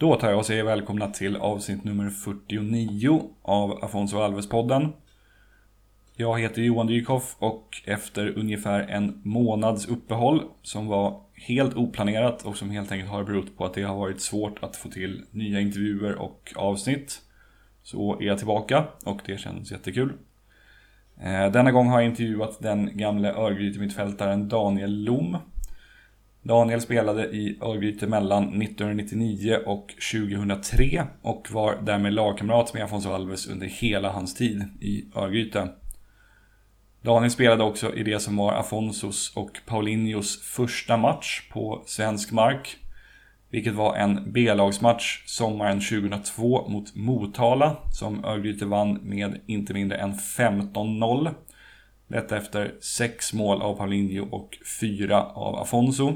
Då tar jag och säger välkomna till avsnitt nummer 49 av Afonso Alves-podden. Jag heter Johan Dykhoff och efter ungefär en månads uppehåll som var helt oplanerat och som helt enkelt har berott på att det har varit svårt att få till nya intervjuer och avsnitt så är jag tillbaka och det känns jättekul. Eh, denna gång har jag intervjuat den gamle Örgryte-mittfältaren Daniel Lom Daniel spelade i Örgryte mellan 1999 och 2003 och var därmed lagkamrat med Afonso Alves under hela hans tid i Örgryte. Daniel spelade också i det som var Afonsos och Paulinhos första match på svensk mark. Vilket var en B-lagsmatch sommaren 2002 mot Motala som Örgryte vann med inte mindre än 15-0. Detta efter sex mål av Paulinho och fyra av Afonso.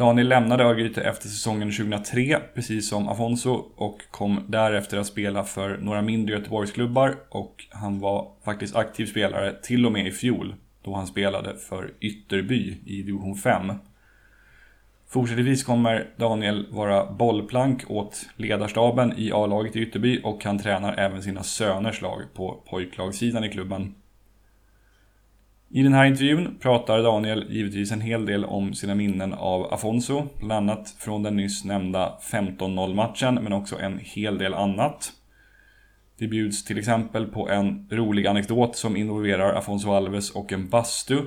Daniel lämnade Örgryte efter säsongen 2003, precis som Afonso, och kom därefter att spela för några mindre Göteborgsklubbar och han var faktiskt aktiv spelare till och med i fjol, då han spelade för Ytterby i division 5. Fortsättningsvis kommer Daniel vara bollplank åt ledarstaben i A-laget i Ytterby och han tränar även sina söners lag på pojklagssidan i klubben. I den här intervjun pratar Daniel givetvis en hel del om sina minnen av Afonso, bland annat från den nyss nämnda 15-0 matchen, men också en hel del annat. Det bjuds till exempel på en rolig anekdot som involverar Afonso Alves och en bastu.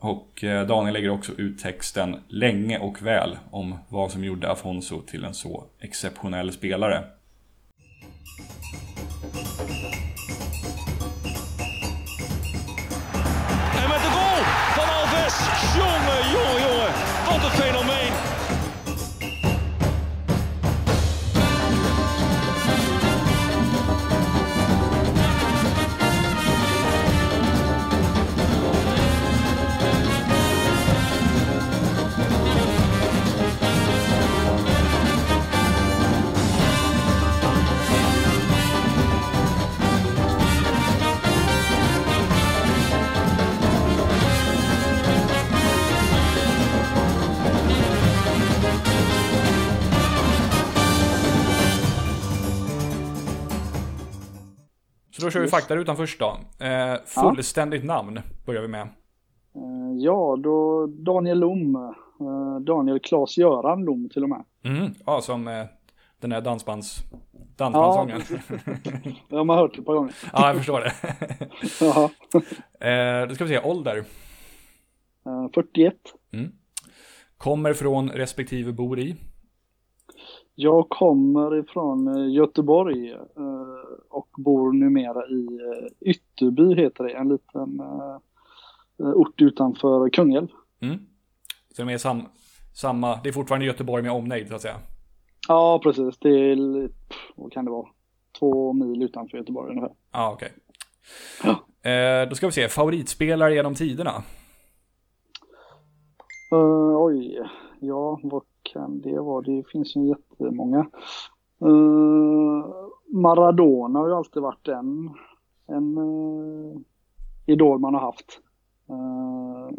Och eh, Daniel lägger också ut texten länge och väl om vad som gjorde Afonso till en så exceptionell spelare. Så då kör vi faktarutan först då. Eh, fullständigt ja. namn börjar vi med. Eh, ja, då Daniel Lom. Eh, Daniel Klas-Göran Lom till och med. Mm, ja, som eh, den här dansbands... Dansbandssången. Ja, jag har man hört ett par gånger. ja, jag förstår det. eh, då ska vi se, ålder. 41. Mm. Kommer från respektive bor i? Jag kommer ifrån Göteborg och bor numera i eh, Ytterby heter det, en liten ort utanför Kungälv. Mm. Så det är sam, samma, det är fortfarande Göteborg med omnejd så att säga? Ja, precis. Det är, vad kan det vara, två mil utanför Göteborg ungefär. Ja, okej. Okay. Ja. Eh, då ska vi se, favoritspelare genom tiderna? Uh, oj, ja, vad kan det vara? Det finns ju jättemånga. Uh, Maradona har ju alltid varit en, en uh, idol man har haft. Uh,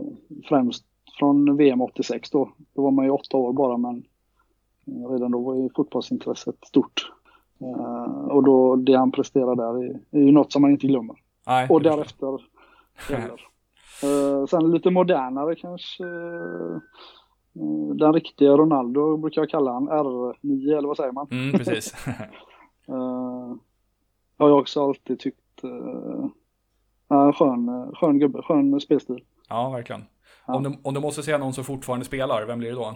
främst från VM 86 då. Då var man ju åtta år bara men redan då var ju fotbollsintresset stort. Uh, och då det han presterar där är, är ju något som man inte glömmer. Nej, och därefter uh, Sen lite modernare kanske den riktiga Ronaldo brukar jag kalla han, R9 eller vad säger man? Mm, precis. uh, har jag också alltid tyckt uh, skön, skön gubbe, skön spelstil. Ja, verkligen. Ja. Om, du, om du måste säga någon som fortfarande spelar, vem blir det då?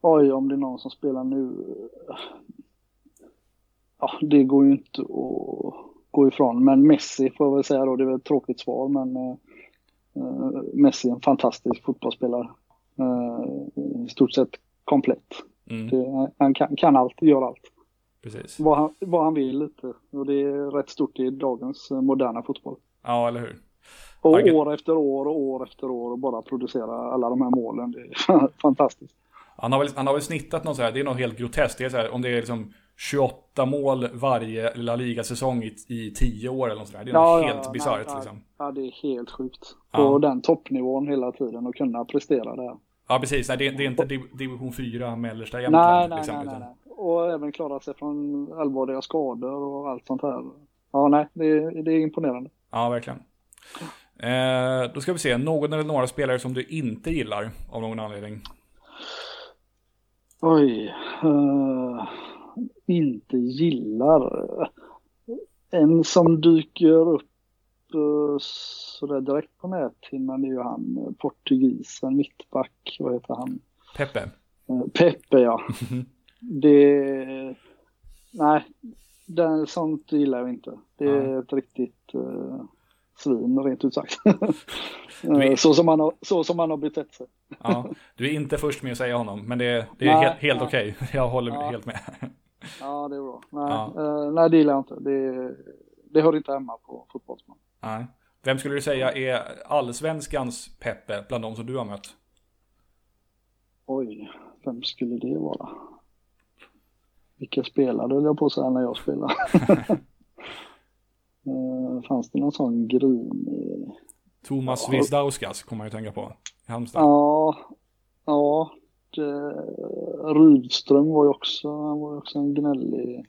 Oj, om det är någon som spelar nu. Ja, det går ju inte att gå ifrån. Men Messi får jag väl säga då, det är väl ett tråkigt svar, men uh, Messi är en fantastisk fotbollsspelare. Uh, I stort sett komplett. Mm. Det, han kan, kan allt, gör allt. Precis. Vad han, vad han vill lite. Och det är rätt stort i dagens eh, moderna fotboll. Ja, eller hur. Och han... år efter år och år efter år och bara producera alla de här målen. Det är fantastiskt. Han har, väl, han har väl snittat något så här, det är något helt groteskt. Det är så här, om det är liksom 28 mål varje La Liga-säsong i, i 10 år eller något sådär. Det är ja, helt ja, bisarrt liksom. Ja, det är helt sjukt. På ja. den toppnivån hela tiden och kunna prestera det. Ja, precis. Nej, det, det är inte division 4 mellersta Jämtland. Nej, nej, nej, nej, nej. Och även klara sig från allvarliga skador och allt sånt här. Ja, nej, det, det är imponerande. Ja, verkligen. Eh, då ska vi se, någon eller några spelare som du inte gillar av någon anledning? Oj, uh, inte gillar. En som dyker upp sådär direkt på näthinnan är ju han portugisen, mittback, vad heter han? Pepe. Uh, Pepe ja. det, nej, den, sånt gillar jag inte. Det är ett riktigt svin rent ut sagt. Är... så, som han har, så som han har betett sig. ja, du är inte först med att säga honom, men det, det är nej, helt, helt okej. Okay. Jag håller ja. helt med. ja, det är bra. Nej, ja. uh, nej det gillar jag inte. Det, det hör inte hemma på fotbollsman. Nej. Vem skulle du säga är allsvenskans Peppe bland de som du har mött? Oj, vem skulle det vara? Vilka spelare höll jag på att säga när jag spelade. Uh, fanns det någon sån grinig? Thomas ja. Wisdauskas kommer man ju tänka på. I Halmstad. Ja, ja. Det, Rydström var ju också, han var också en gnällig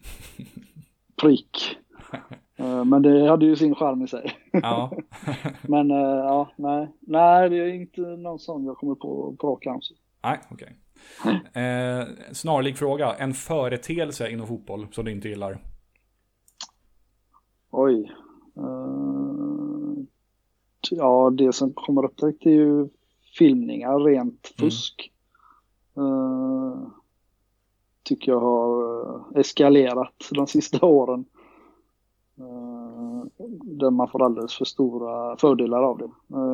prick. Uh, men det hade ju sin charm i sig. Ja. men uh, ja, nej. Nej, det är inte någon sån jag kommer på på rak arm. Nej, okej. Okay. Eh, snarlik fråga. En företeelse inom fotboll som du inte gillar? Oj. Uh, ja, det som kommer upp direkt är ju filmningar, rent mm. fusk. Mm. Uh, tycker jag har eh, eskalerat de sista åren. Uh, där man får alldeles för stora fördelar av det.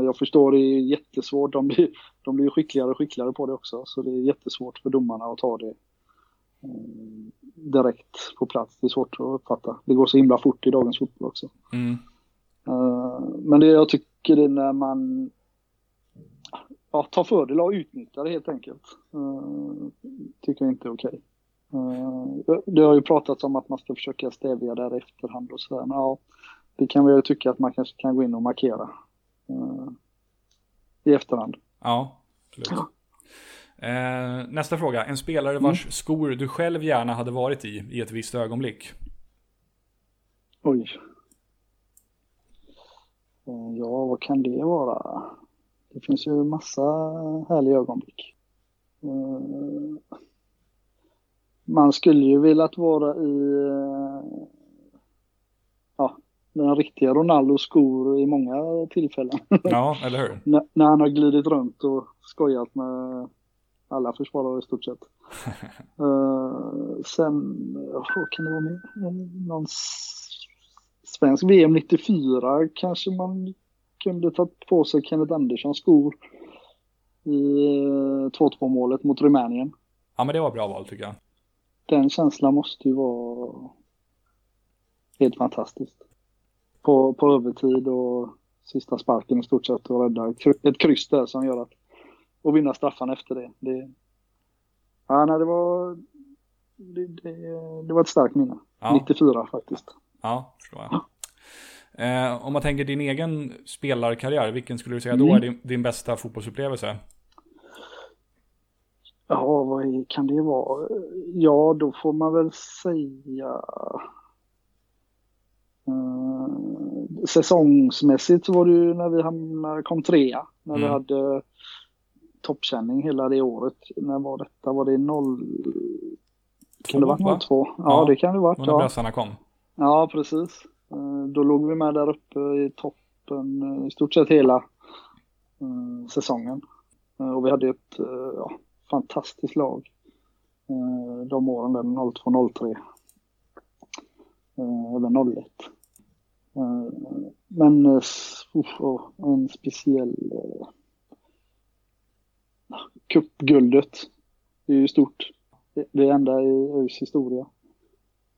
jag förstår det är jättesvårt. De blir, de blir skickligare och skickligare på det också. Så det är jättesvårt för domarna att ta det direkt på plats. Det är svårt att uppfatta. Det går så himla fort i dagens fotboll också. Mm. Men det jag tycker är när man ja, tar fördel och utnyttjar det helt enkelt. Tycker jag inte är okej. Okay. Uh, det har ju pratats om att man ska försöka stävja det i efterhand och sådär. Men ja, det kan vi ju tycka att man kanske kan gå in och markera uh, i efterhand. Ja, absolut. Eh, nästa fråga. En spelare vars mm. skor du själv gärna hade varit i, i ett visst ögonblick? Oj. Eh, ja, vad kan det vara? Det finns ju massa härliga ögonblick. Eh, man skulle ju velat vara i eh, ja, den riktiga Ronaldos skor i många tillfällen. Ja, eller hur? när han har glidit runt och skojat med alla försvarare i stort sett. uh, sen, vad kan det vara mer? Någon svensk VM 94 kanske man kunde ta på sig Kenneth Anderssons skor i 2-2 eh, målet mot Rumänien. Ja men det var bra val tycker jag. Den känslan måste ju vara helt fantastiskt. På, på övertid och sista sparken i stort sett och rädda ett kryss där som gör att och vinna straffan efter det. det ja, nej, det var det, det, det var ett starkt minne. Ja. 94 faktiskt. Ja, förstår jag. Eh, om man tänker din egen spelarkarriär, vilken skulle du säga mm. då är din, din bästa fotbollsupplevelse? Ja, vad kan det vara? Ja, då får man väl säga... Uh, säsongsmässigt så var det ju när vi hamnade, kom trea. När mm. vi hade toppkänning hela det året. När var detta? Var det 0... Kan det vara 02? Ja, ja, det kan det vara. När ja. kom. Ja, precis. Eh, då låg vi med där uppe i toppen eh, i stort sett hela uh, säsongen. Och vi hade ett ja, fantastiskt lag eh, de åren där 02-03. Även 01. Men uh, en speciell eh, cupguldet är ju stort. Det enda i ÖIS historia.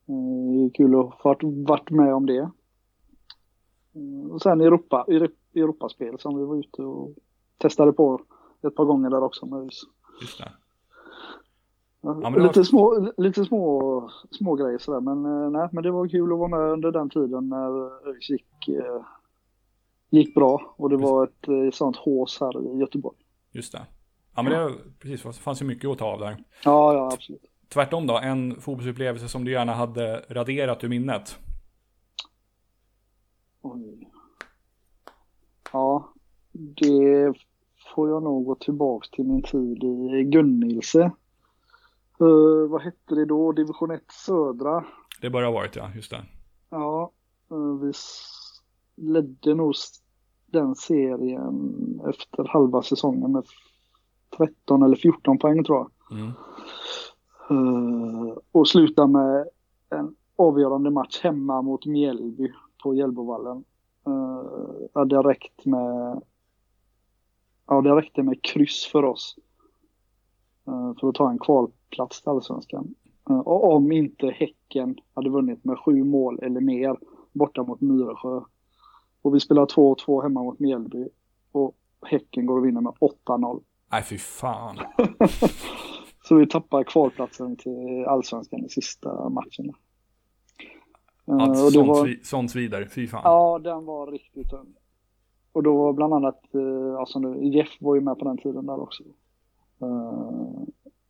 Det är kul att ha varit med om det. Och sen Europa, Europaspel som vi var ute och testade på ett par gånger där också med ÖIS. Just det. Ja, lite, var... små, lite små, små grejer sådär men eh, nej, men det var kul att vara med under den tiden när ÖIS gick, gick bra och det var ett sånt hås här i Göteborg. Just det. Ja, men det precis, det fanns ju mycket att ta av där. Ja, ja, absolut. Tvärtom då, en fotbollsupplevelse som du gärna hade raderat ur minnet? Oj. Ja, det får jag nog gå tillbaks till min tid i Gunnilse. Uh, vad hette det då? Division 1 Södra. Det bör ha varit ja, just det. Ja, uh, vi ledde nog den serien efter halva säsongen med 13 eller 14 poäng tror jag. Mm. Uh, och sluta med en avgörande match hemma mot Mjällby på Hjällbovallen. Uh, räckt med Ja, det räckte med kryss för oss. Uh, för att ta en kvalplats till Allsvenskan. Uh, och om inte Häcken hade vunnit med sju mål eller mer borta mot Myresjö. Och vi spelar 2-2 hemma mot Mjällby. Och Häcken går och vinner med 8-0. Nej, fy fan. Så vi tappar kvalplatsen till Allsvenskan i sista matchen. Ja, uh, sånt, var... sånt svider, fy fan. Ja, den var riktigt tung. Och då var bland annat, eh, alltså nu, Jeff var ju med på den tiden där också. Uh,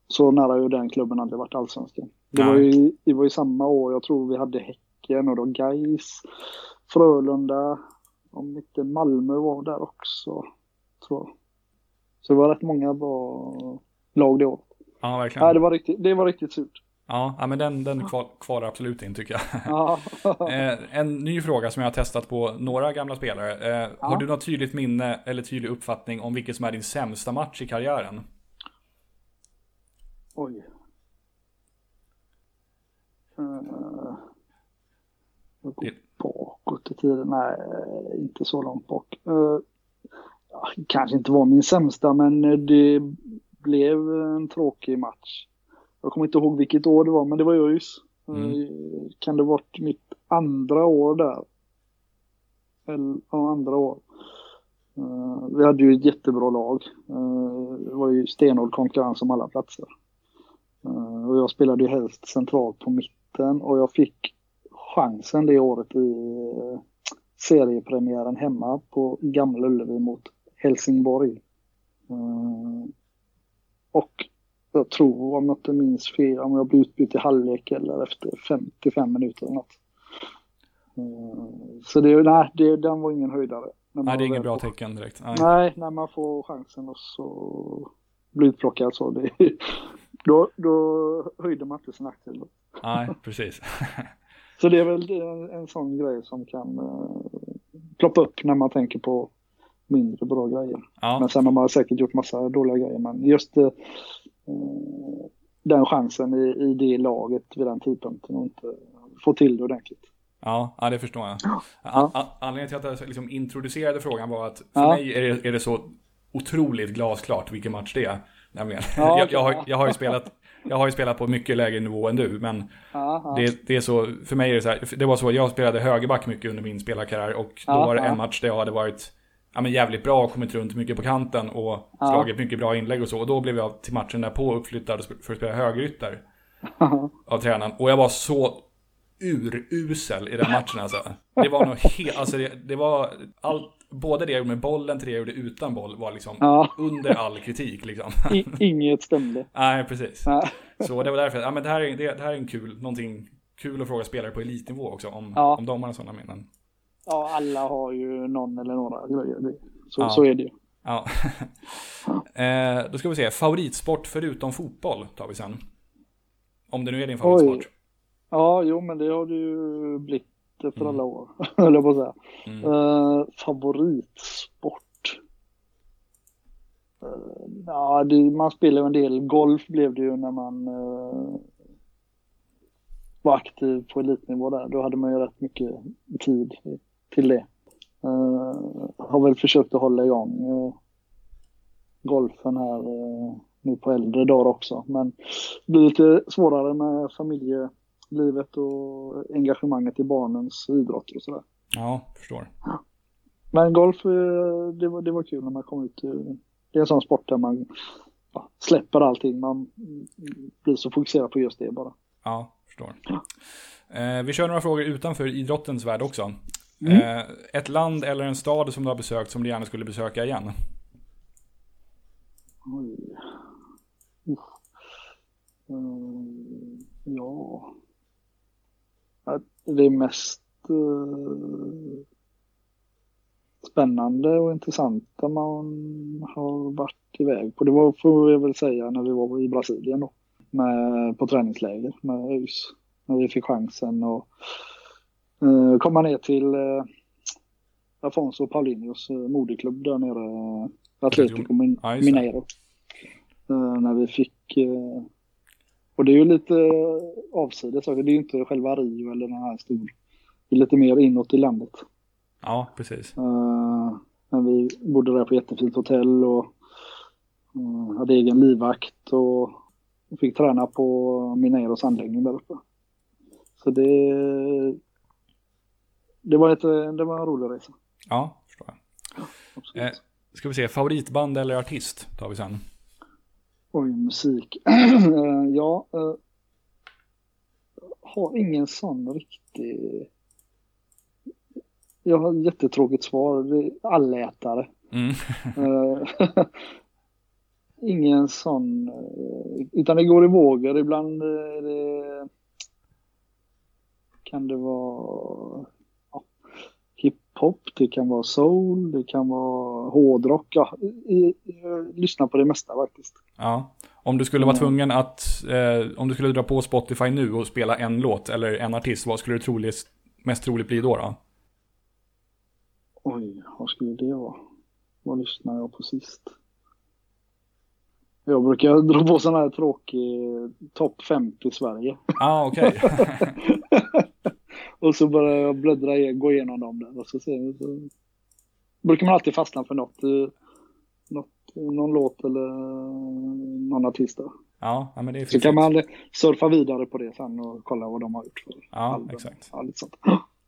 så nära ju den klubben aldrig varit allsvenskan. Det var, ju, det var ju samma år, jag tror vi hade Häcken och då Gais, Frölunda, om inte Malmö var där också, tror jag. Så det var rätt många bra lag det året. Ja, verkligen. Ja, det var riktigt, det var riktigt surt. Ja, men den, den kvar, kvarar absolut in tycker jag. Ja. Eh, en ny fråga som jag har testat på några gamla spelare. Eh, ja. Har du något tydligt minne eller tydlig uppfattning om vilket som är din sämsta match i karriären? Oj. Uh, jag går bakåt i tiden. Nej, inte så långt bak. Uh, kanske inte var min sämsta, men det blev en tråkig match. Jag kommer inte ihåg vilket år det var, men det var ÖIS. Mm. Eh, kan det varit mitt andra år där? Eller, ja, andra år. Uh, vi hade ju ett jättebra lag. Uh, det var ju stenhård konkurrens om alla platser. Uh, och jag spelade ju helst centralt på mitten och jag fick chansen det året i seriepremiären hemma på Gamla Ullevi mot Helsingborg. och jag tror, om jag inte minns fel, om jag blev utbytt i halvlek eller efter 55 minuter eller något. Eh, så det, nej, det, den var ingen höjdare. Nej, det är inget bra tecken direkt. Nej. nej, när man får chansen och så blir utplockad så. Det, då, då höjde man inte sin aktie. Nej, precis. så det är väl en, en sån grej som kan uh, ploppa upp när man tänker på mindre bra grejer. Ja. Men sen har man säkert gjort massa dåliga grejer. Men just Eh, den chansen i, i det laget vid den tidpunkten och inte få till det ordentligt. Ja, ja det förstår jag. Ja. Anledningen till att jag liksom introducerade frågan var att för ja. mig är det, är det så otroligt glasklart vilken match det är. Nämligen. Ja, jag, jag, har, jag, har ju spelat, jag har ju spelat på mycket lägre nivå än du, men det, det, är så, för mig är det så här, det var så, jag spelade högerback mycket under min spelarkarriär och då var det en match där jag hade varit ja, men jävligt bra och kommit runt mycket på kanten och ja. slagit mycket bra inlägg och så. Och då blev jag till matchen därpå uppflyttad för att spela högerytter av tränaren. Och jag var så urusel i den matchen alltså. Det var nog helt, alltså det, det, var allt, både det jag gjorde med bollen till det jag gjorde utan boll var liksom ja. under all kritik liksom. inget stämde. Nej, precis. Ja. Så det var därför, ja men det här, är, det, det här är en kul, någonting kul att fråga spelare på elitnivå också om, ja. om de har sådana minnen. Ja, alla har ju någon eller några grejer. Så, ja. så är det ju. Ja. eh, då ska vi se, favoritsport förutom fotboll tar vi sen. Om det nu är din favoritsport. Oj. Ja, jo men det har det ju blivit efter mm. alla år, höll jag på att säga. Mm. Eh, favoritsport? Eh, ja, det, man spelar ju en del golf blev det ju när man eh, var aktiv på elitnivå där. Då hade man ju rätt mycket tid till det. Uh, har väl försökt att hålla igång uh, golfen här uh, nu på äldre dagar också. Men det blir lite svårare med familjelivet och engagemanget i barnens idrotter och sådär. Ja, förstår. Men golf, det var, det var kul när man kom ut. Det är en sån sport där man ja, släpper allting. Man blir så fokuserad på just det bara. Ja, förstår. Ja. Vi kör några frågor utanför idrottens värld också. Mm. Eh, ett land eller en stad som du har besökt som du gärna skulle besöka igen? Mm, ja. Det är mest eh, spännande och intressanta man har varit iväg på. Det var, får jag väl säga, när vi var i Brasilien då. Med, på träningsläger med ÖIS. När vi fick chansen att eh, komma ner till eh, Afonso Paulinhos eh, moderklubb där nere. eh, Atletico Min- Ja. Mineiro. Eh, när vi fick eh, och det är ju lite avsides. Det är ju inte själva Rio eller den här stor. Det är lite mer inåt i landet. Ja, precis. Uh, när vi bodde där på jättefint hotell och eh, hade egen livvakt och fick träna på Mineiros anläggning där uppe. Så det, det, var, ett, det var en rolig resa. Ja, förstår jag. Absolut. Eh, ska vi se, favoritband eller artist tar vi sen. Oj, musik. Eh, ja, uh, har ingen sån riktig... Jag har ett jättetråkigt svar. Allätare. Mm. Eh, ingen sån, eh, utan det går i vågor. Ibland är det, kan det vara hiphop, det kan vara soul, det kan vara hårdrock. Ja, jag lyssnar på det mesta faktiskt. Ja. Om du skulle vara Mm. tvungen att, eh, om du skulle dra på Spotify nu och spela en låt eller en artist, vad skulle det troligt, mest troligt bli då? då? Oj, vad skulle det vara? Vad lyssnar jag på sist? Jag brukar dra på sån här tråkig topp 50 i Sverige. ah, okej. Och så börjar jag bläddra, gå igenom dem där och så jag, så brukar man alltid fastna för något, eh, något någon låt eller någon artist där. ja, men det är Så kan man surfa vidare på det sen och kolla vad de har gjort för Ja, album. exakt. Lite sånt.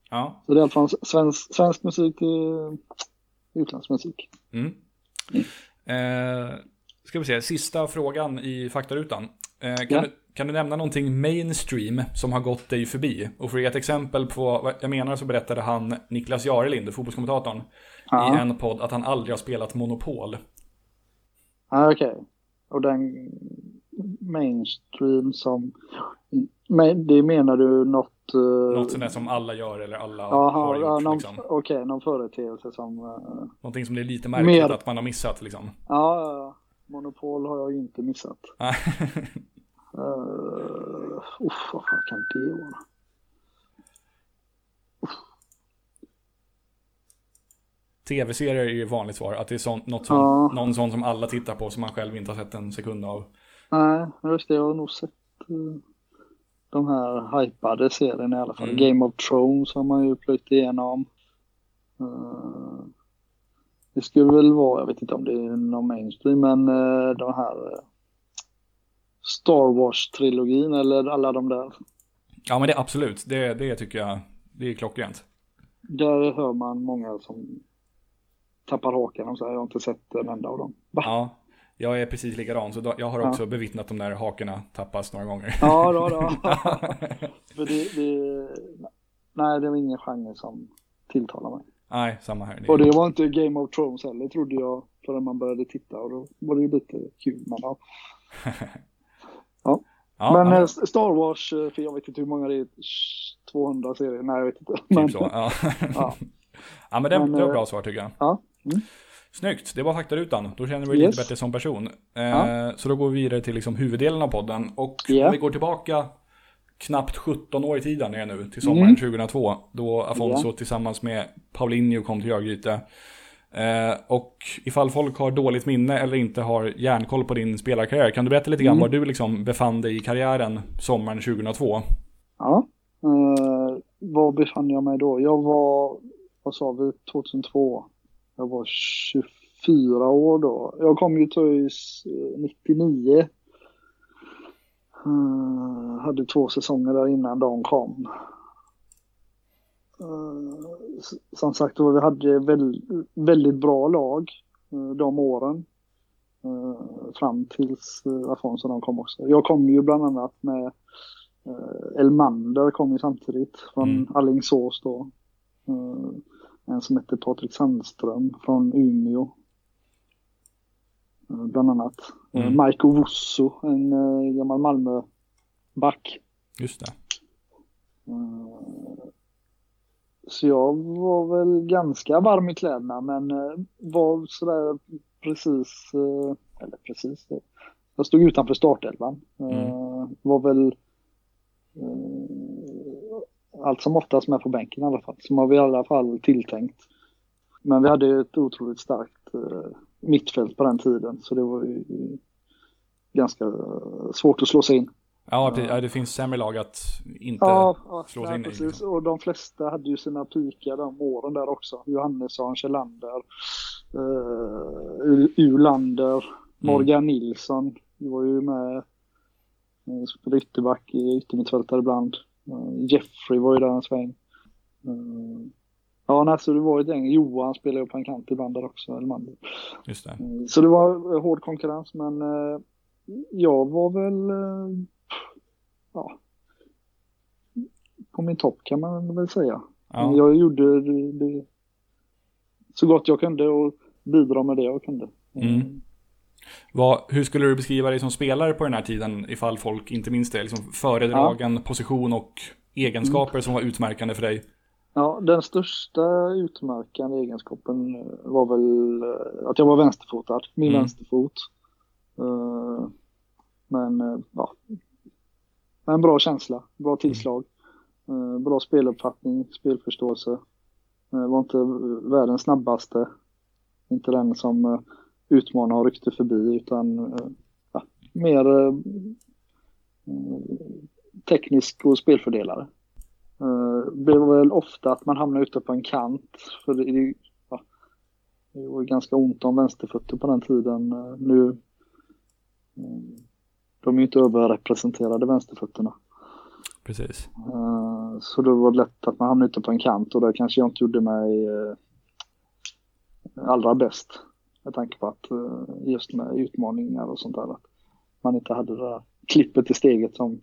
Ja. Så det är allt från svensk, svensk musik till utlandsmusik. Mm. Eh, ska vi se, sista frågan i faktarutan. Eh, kan, Ja. du, kan du nämna någonting mainstream som har gått dig förbi? Och för att ge ett exempel på vad jag menar så berättade han Niklas Jarelind, fotbollskommentatorn, Ja. i en podd att han aldrig har spelat Monopol. Ja, okej. Och den mainstream som... Men det menar du något... eh, Något sånt där som alla gör eller alla Jaha, har gjort. ja, liksom. okej, någon företeelse som... eh, Någonting som det är lite märkligt Mer- att man har missat liksom. ja, ja, ja. Monopol har jag ju inte missat. Uh, uff, vad fan kan det vara? Tv-serier är ju vanligt svar. Att det är sånt, något som, Ja. någon sån som alla tittar på som man själv inte har sett en sekund av. Nej, just det. Jag har nog sett eh, de här hypade serierna i alla fall. Mm. Game of Thrones har man ju plöjt igenom. Eh, det skulle väl vara, jag vet inte om det är någon mainstream, men uh, de här eh, Star Wars-trilogin eller alla de där. Ja men det absolut, det, det tycker jag, det är klockrent. Där hör man många som tappar hakan och säger jag har inte sett en enda av dem. Va? Ja, jag är precis likadan så jag har Ja. också bevittnat de där hakorna tappas några gånger. Ja, då, då. För det, det, nej, det var ingen genre som tilltalar mig. Nej, samma här. Och det var inte Game of Thrones heller trodde jag förrän man började titta och då var det ju lite kul. Men, ja. ja, men ja, eh, Star Wars, eh, för jag vet inte hur många det är, 200 serier, nej jag vet inte. Men, typ så. Ja. Ja. ja, men det, Men, det var eh, bra svar tycker jag. Ja. Mm. Snyggt, det var faktarutan. Då känner vi oss Yes. lite bättre som person. Eh, Ja. Så då går vi vidare till liksom huvuddelen av podden. Och Ja. om vi går tillbaka knappt 17 år i tiden är det nu, till sommaren 2002. Då Afonso Mm. Ja. tillsammans med Paulinho kom till Örgryte. Eh, och ifall folk har dåligt minne eller inte har järnkoll på din spelarkarriär, kan du berätta lite grann Mm. var du liksom befann dig i karriären sommaren 2002? Ja. Eh, var befann jag mig då? Jag var, vad sa vi, 2002. Jag var 24 år då. Jag kom ju till ÖIS eh, 99. Eh, hade två säsonger där innan de kom. S- som sagt vi hade väl, väldigt bra lag eh, de åren. Fram tills uh, Afonso de kom också. Jag kom ju bland annat med Uh, Elmander kom ju samtidigt från Mm. Alingsås då. En som hette Patrik Sandström från Umeå. Eh, bland annat. Mm. Mm. Mike Ovusso, en uh, gammal Malmö-back. Just det. Eh, Så jag var väl ganska varm i kläderna men eh, var sådär precis, eh, eller precis, jag stod utanför startelvan. Eh, Var väl eh, allt som oftast med på bänken i alla fall, som var vi i alla fall tilltänkt. Men vi hade ett otroligt starkt eh, mittfält på den tiden så det var ju ganska eh, svårt att slå sig in. Ja, precis. Ja, det finns sämre lag att inte Ja, ja slå sig nej, in i. precis. Liksom. Och de flesta hade ju sina pikar de åren där också. Johannesson, Kjellander, uh, Ulander, Morgan Nilsson. Det var ju med uh, spelade ytterback i yttermittfältare ibland. Eh, Jeffrey var ju där en sväng. Ja, så det var ett gäng. Johan spelade ju på en kant ibland där också. Elmander. Just det. Eh, Så det var eh, hård konkurrens men eh, jag var väl eh, ja, på min topp kan man väl säga. Ja. Jag gjorde det, så gott jag kunde och bidra med det jag kunde. Mm. Vad, hur skulle du beskriva dig som spelare på den här tiden ifall folk inte minns det? Liksom föredragen, position och egenskaper som var utmärkande för dig? Ja, den största utmärkande egenskapen var väl eh, att jag var vänsterfotad, min Mm. vänsterfot. Eh, Men eh, ja, en bra känsla, bra tillslag, eh, bra speluppfattning, spelförståelse. Var inte världens snabbaste, inte den som utmanar och ryckte förbi utan ja, mer teknisk och spelfördelare. Eh, Det var väl ofta att man hamnade ute på en kant. För det, det, ja, det var ganska ont om vänsterfötter på den tiden. Eh, Nu mm, de är ju inte överrepresenterade vänsterfötterna. Precis. Eh, Så då var det lätt att man hamnade ute på en kant och det kanske jag inte gjorde mig allra bäst. Med tanke på att just med utmaningar och sånt där. Att man inte hade det där klippet i steget som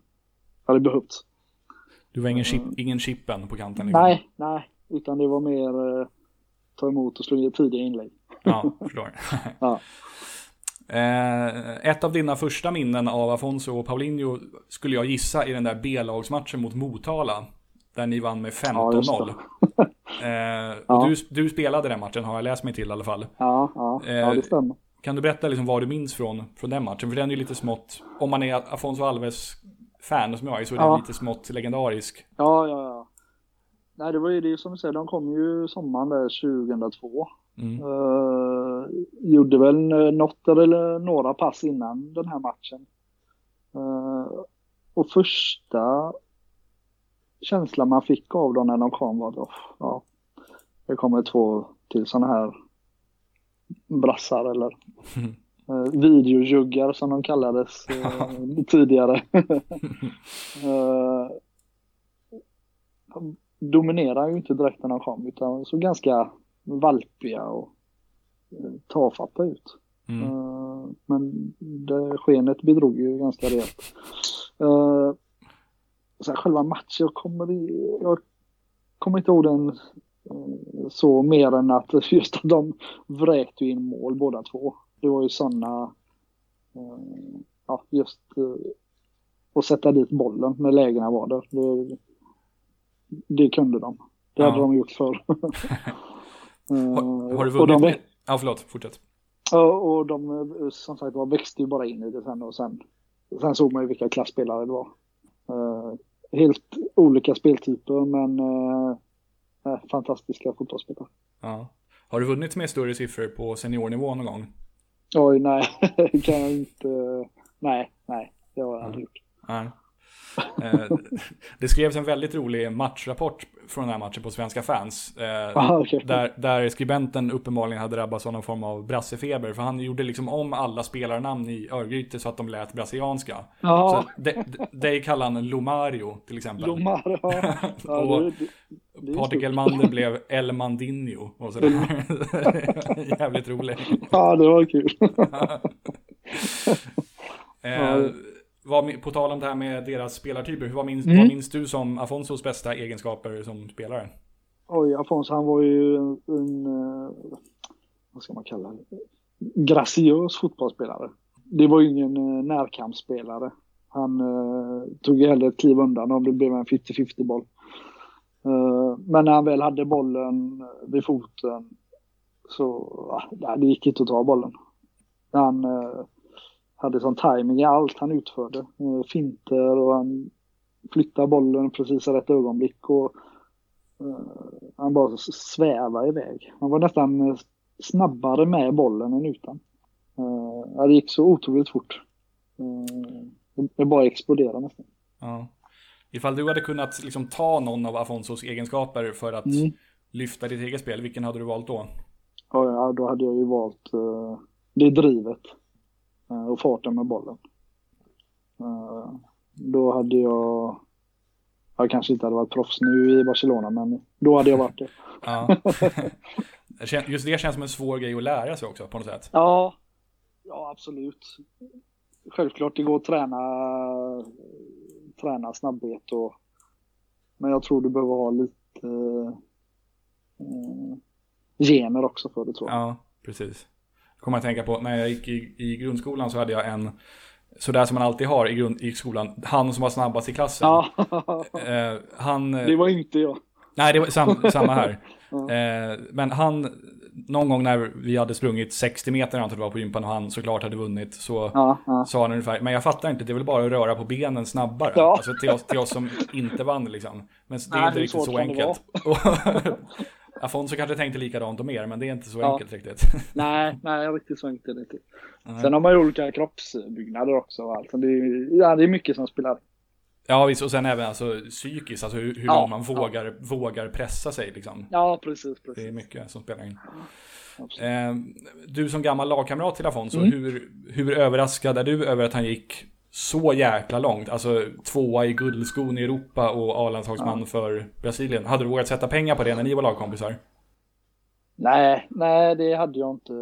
hade behövts. Du var ingen, chip, ingen chippen på kanten? Liksom. Nej, nej. Utan det var mer eh, ta emot och slå in tidiga inlägg. Ja, förstår. Ja. Eh, ett av dina första minnen av Afonso och Paulinho skulle jag gissa i den där B-lagsmatchen mot Motala. Där ni vann med Ja, just 15-0. Eh, och Ja. du, du spelade den matchen har jag läst mig till i alla fall. Ja, ja, ja Eh, det stämmer. Kan du berätta liksom vad du minns från, från den matchen? För den är ju lite smått, om man är Afonso Alves-fan som jag är, så är den Ja. lite smått legendarisk. Ja, ja, ja. Nej, det var ju det som du säger, de kom ju sommaren där 2002. Mm. Uh, gjorde väl något eller några pass innan den här matchen. Eh, och första känslan man fick av dem när de kom var att ja, det kommer två till sådana här brassar eller uh, videojuggar som de kallades eh, tidigare. Eh, de dominerar ju inte direkt när de kom utan såg ganska valpiga och eh, tafatta ut. Mm. Eh, Men det skenet bidrog ju ganska rejält. Sen själva matchen, jag kommer, jag kommer inte ihåg den eh, så mer än att just att de vräkte in mål båda två. Det var ju sådana, ja just eh, att sätta dit bollen när lägena var där. Det, det kunde de. Det hade Ja. de gjort förr. Har, har du Eh, och de, vunnit? med- Ja, förlåt. Fortsätt. Och de eh, som sagt var växte ju bara in i det sen och sen, sen såg man ju vilka klassspelare det var. Eh, helt olika speltyper men eh, eh, fantastiska fotbollsspelare. Ja. Har du vunnit med större siffror på seniornivå någon gång? Oj, nej, kan jag inte. Nej, nej, det har jag aldrig gjort. Nej. Eh, det skrevs en väldigt rolig matchrapport från den här matchen på Svenska fans. Eh, Ah, okej. där, där skribenten uppenbarligen hade drabbats av någon form av brassefeber. För han gjorde liksom om alla spelarnamn i Örgryte så att de lät brasilianska. Ja, Så de- de- dig kallar han Lomario till exempel. Lomar, ja. ja Och det, Patrik. Elmander blev El Mandinho och sådär. Jävligt rolig. Ja, det var kul. Eh, vad, på tal om det här med deras spelartyper, vad minns, Mm. vad minns du som Afonsos bästa egenskaper som spelare? Oj, Afonso han var ju en, en eh, vad ska man kalla det? graciös fotbollsspelare. Det var ju ingen uh, närkampsspelare. Han uh, tog ju hellre ett kliv undan om det blev en 50-50 boll. Uh, men när han väl hade bollen vid foten så uh, det gick inte att ta bollen. Han uh, hade sån timing i allt han utförde. finter och han flyttade bollen precis i rätt ögonblick. Och, han bara svävade iväg. Han var nästan snabbare med bollen än utan. Det gick så otroligt fort. Det bara exploderade nästan. Ja. Ifall du hade kunnat liksom ta någon av Afonsos egenskaper för att mm. lyfta ditt eget spel, vilken hade du valt då? Ja, då hade jag ju valt det drivet och farten med bollen. Uh, då hade jag, jag kanske inte hade varit proffs nu i Barcelona, men då hade jag varit det. ja. Just det känns som en svår grej att lära sig också på något sätt. Ja, ja absolut. Självklart det går att träna, träna snabbhet och men jag tror du behöver ha lite eh, gener också för det tror jag. Ja, precis. Kommer att tänka på när jag gick i, i grundskolan så hade jag en sådär som man alltid har i, grund, i skolan, han som var snabbast i klassen. Eh, han, det var inte jag. Nej, det var sam, samma här. Eh, men han, någon gång när vi hade sprungit 60 meter, antar det var på gympan och han såklart hade vunnit, så ja, ja. sa han ungefär, men jag fattar inte, det är väl bara att röra på benen snabbare. Ja. Alltså till oss, till oss som inte vann liksom. Men det är Nej, inte riktigt så enkelt. Afonso kanske tänkte likadant och mer, men det är inte så ja. enkelt riktigt. nej, nej, riktigt så enkelt inte. Sen har man ju olika kroppsbyggnader också och allt. Det är, ja, det är mycket som spelar Ja visst, och sen även alltså, psykiskt, alltså hur, hur ja, man vågar, ja. vågar pressa sig liksom. Ja, precis, precis. Det är mycket som spelar in. Eh, du som gammal lagkamrat till Afonso, mm. hur, hur överraskad är du över att han gick så jäkla långt? Alltså tvåa i guldskon i Europa och A-landslagsman ja. för Brasilien. Hade du vågat sätta pengar på det när ni var lagkompisar? Nej, nej det hade jag inte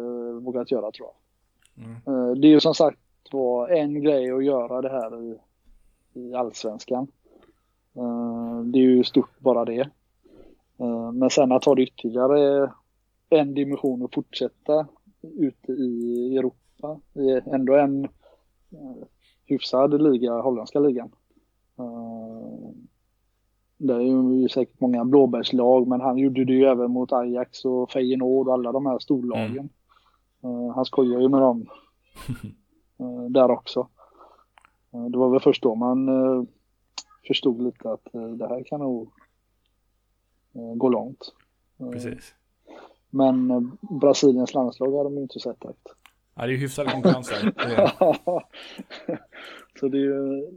vågat göra tror jag. Mm. Eh, det är ju som sagt var en grej att göra det här i i allsvenskan. Eh, det är ju stort bara det. Eh, men sen att ta det ytterligare en dimension och fortsätta ute i Europa. I ändå en hyfsad liga, holländska ligan. Det är ju säkert många blåbärslag men han gjorde det ju även mot Ajax och Feyenoord och alla de här storlagen. Mm. Han skojar ju med dem där också. Eh, det var väl först då man eh, förstod lite att eh, det här kan nog gå långt. Precis. Men Brasiliens landslag har de ju inte sett direkt. Ja, det är ju hyfsad konkurrens där. Så det är ju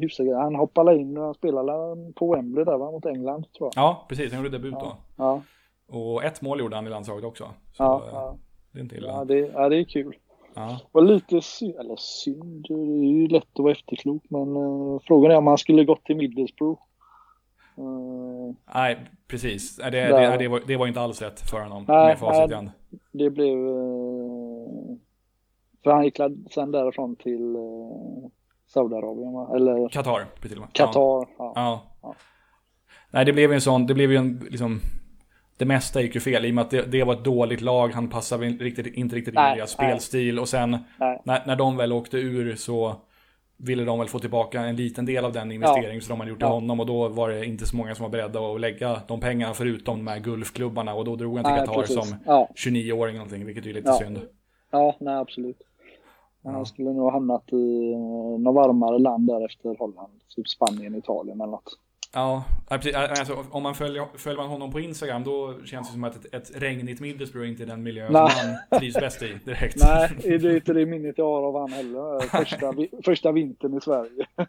hyfsad. Han hoppade in och spelade på Wembley där va, mot England tror jag. Ja, precis. Han gjorde debut då. Ja. Och ett mål gjorde han i landslaget också. Så ja, ja. det är inte illa. Ja det, ja, det är kul. Ja. var lite synd, eller synd, det är ju lätt att vara efterklok men uh, frågan är om han skulle gått till Middlesbrough. Uh, nej, precis. Det, det, det, var, det var inte alls rätt för honom nej, med facit hand. Det blev... Uh, för han gick sen därifrån till uh, Saudiarabien? Eller? Qatar. Qatar, ja. Ja. ja. Nej, det blev ju en sån, det blev ju en liksom det mesta gick ju fel i och med att det, det var ett dåligt lag. Han passade inte riktigt, inte riktigt in i deras spelstil. Och sen när, när de väl åkte ur så ville de väl få tillbaka en liten del av den investering ja. som de hade gjort ja. i honom. Och då var det inte så många som var beredda att lägga de pengarna förutom de här Gulfklubbarna. Och då drog han till Qatar som ja. 29-åring någonting, vilket är lite ja. synd. Ja, nej absolut. Men han skulle nog ha hamnat i något varmare land där efter Holland. Typ Spanien, Italien eller något. Ja, alltså, om man följer, följer man honom på Instagram då känns det som att ett, ett regnigt Middlesbrough inte är den miljö som han trivs bäst i direkt. Nej, det är inte det minnet jag har av han heller. Första, första vintern i Sverige.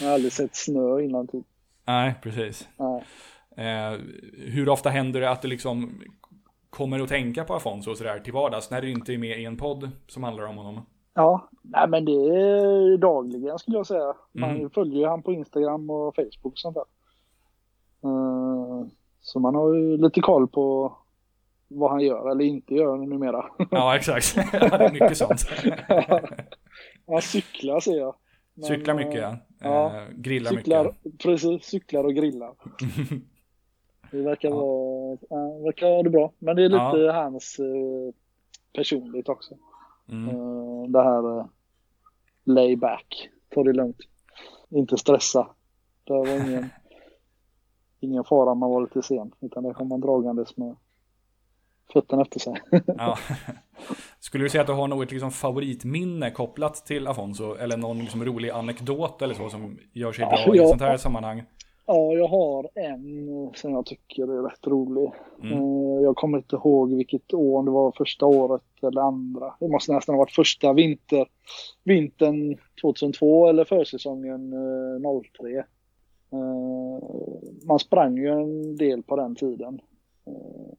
jag har aldrig sett snö innan typ. Nej, precis. Nej. Eh, hur ofta händer det att du liksom kommer att tänka på Afonso sådär till vardags när du inte är med i en podd som handlar om honom? Ja, nej men det är dagligen skulle jag säga. Man mm. följer ju han på Instagram och Facebook och sånt där. Uh, så man har ju lite koll på vad han gör eller inte gör numera. Ja, exakt. mycket sånt. han cyklar ser jag. Men, cyklar mycket ja. ja uh, grillar cyklar, mycket. Precis, cyklar och grillar. det verkar, ja. vara, verkar ha det bra. Men det är lite ja. hans personligt också. Mm. Uh, det här uh, lay back, ta det lugnt, inte stressa. Det var ingen, ingen fara man var lite sen, utan där kom man dragandes med fötterna efter sig. ja. Skulle du säga att du har något liksom favoritminne kopplat till Afonso? Eller någon liksom rolig anekdot eller så som gör sig bra ja, i ett sånt här sammanhang? Ja, jag har en som jag tycker är rätt rolig. Mm. Eh, jag kommer inte ihåg vilket år, om det var första året eller andra. Det måste nästan ha varit första vinter, vintern 2002 eller försäsongen 03. Eh, man sprang ju en del på den tiden. Eh,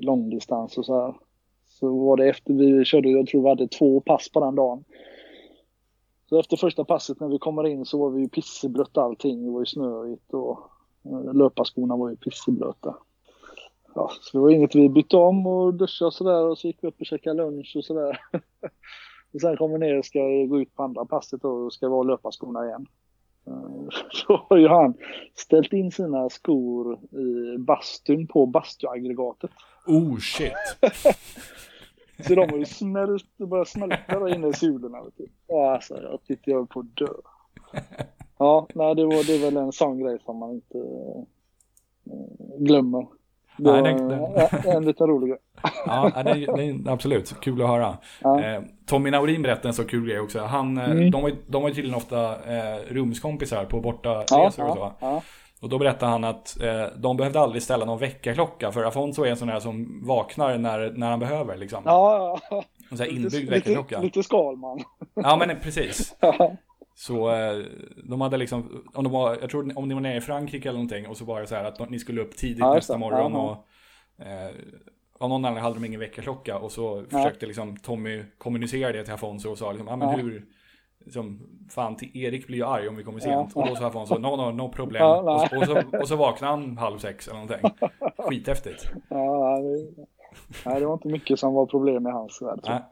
långdistans och så här. Så var det efter vi körde, jag tror vi hade två pass på den dagen. Så efter första passet när vi kommer in så var vi ju pisseblötta allting. Det var ju snöigt och eh, löparskorna var ju pisseblöta. Ja, så det var inget vi bytte om och duschade och sådär och så gick vi upp och käkade lunch och sådär. och sen kommer ner och ska gå ut på andra passet och ska vara löparskorna igen. Så eh, har ju han ställt in sina skor i bastun på bastuaggregatet. Oh shit! Så de har ju smält, börjat smälta där inne i. Ja, alltså jag tyckte jag var på att dö. Ja, nej det, var, det är väl en sån grej som man inte äh, glömmer. Det nej, var det, en, en liten rolig grej. Ja, det det är absolut kul att höra. Ja. Eh, Tommy Naurin berättade en så kul grej också. Han, eh, mm. de, var, de var tydligen ofta eh, rumskompisar på borta ja, resor och så. Ja, och då berättade han att eh, de behövde aldrig ställa någon väckarklocka för Afonso är en sån här som vaknar när, när han behöver liksom. Ja, ja. En sån här inbyggd väckarklocka. Lite, lite Skalman. Ja, men precis. Så eh, de hade liksom, om de var, jag tror om ni var nere i Frankrike eller någonting och så var det så här att ni skulle upp tidigt ja, nästa morgon ja, och eh, av någon anledning hade de ingen väckarklocka och så försökte liksom Tommy kommunicera det till Afonso och sa liksom, ah, men hur, liksom, fan Erik blir ju arg om vi kommer sent. Ja. Och då sa Afonso, no no no problem. Ja, och, och, så, och så vaknade han halv sex eller någonting. Skithäftigt. Ja, det, nej, det var inte mycket som var problem i hans värld.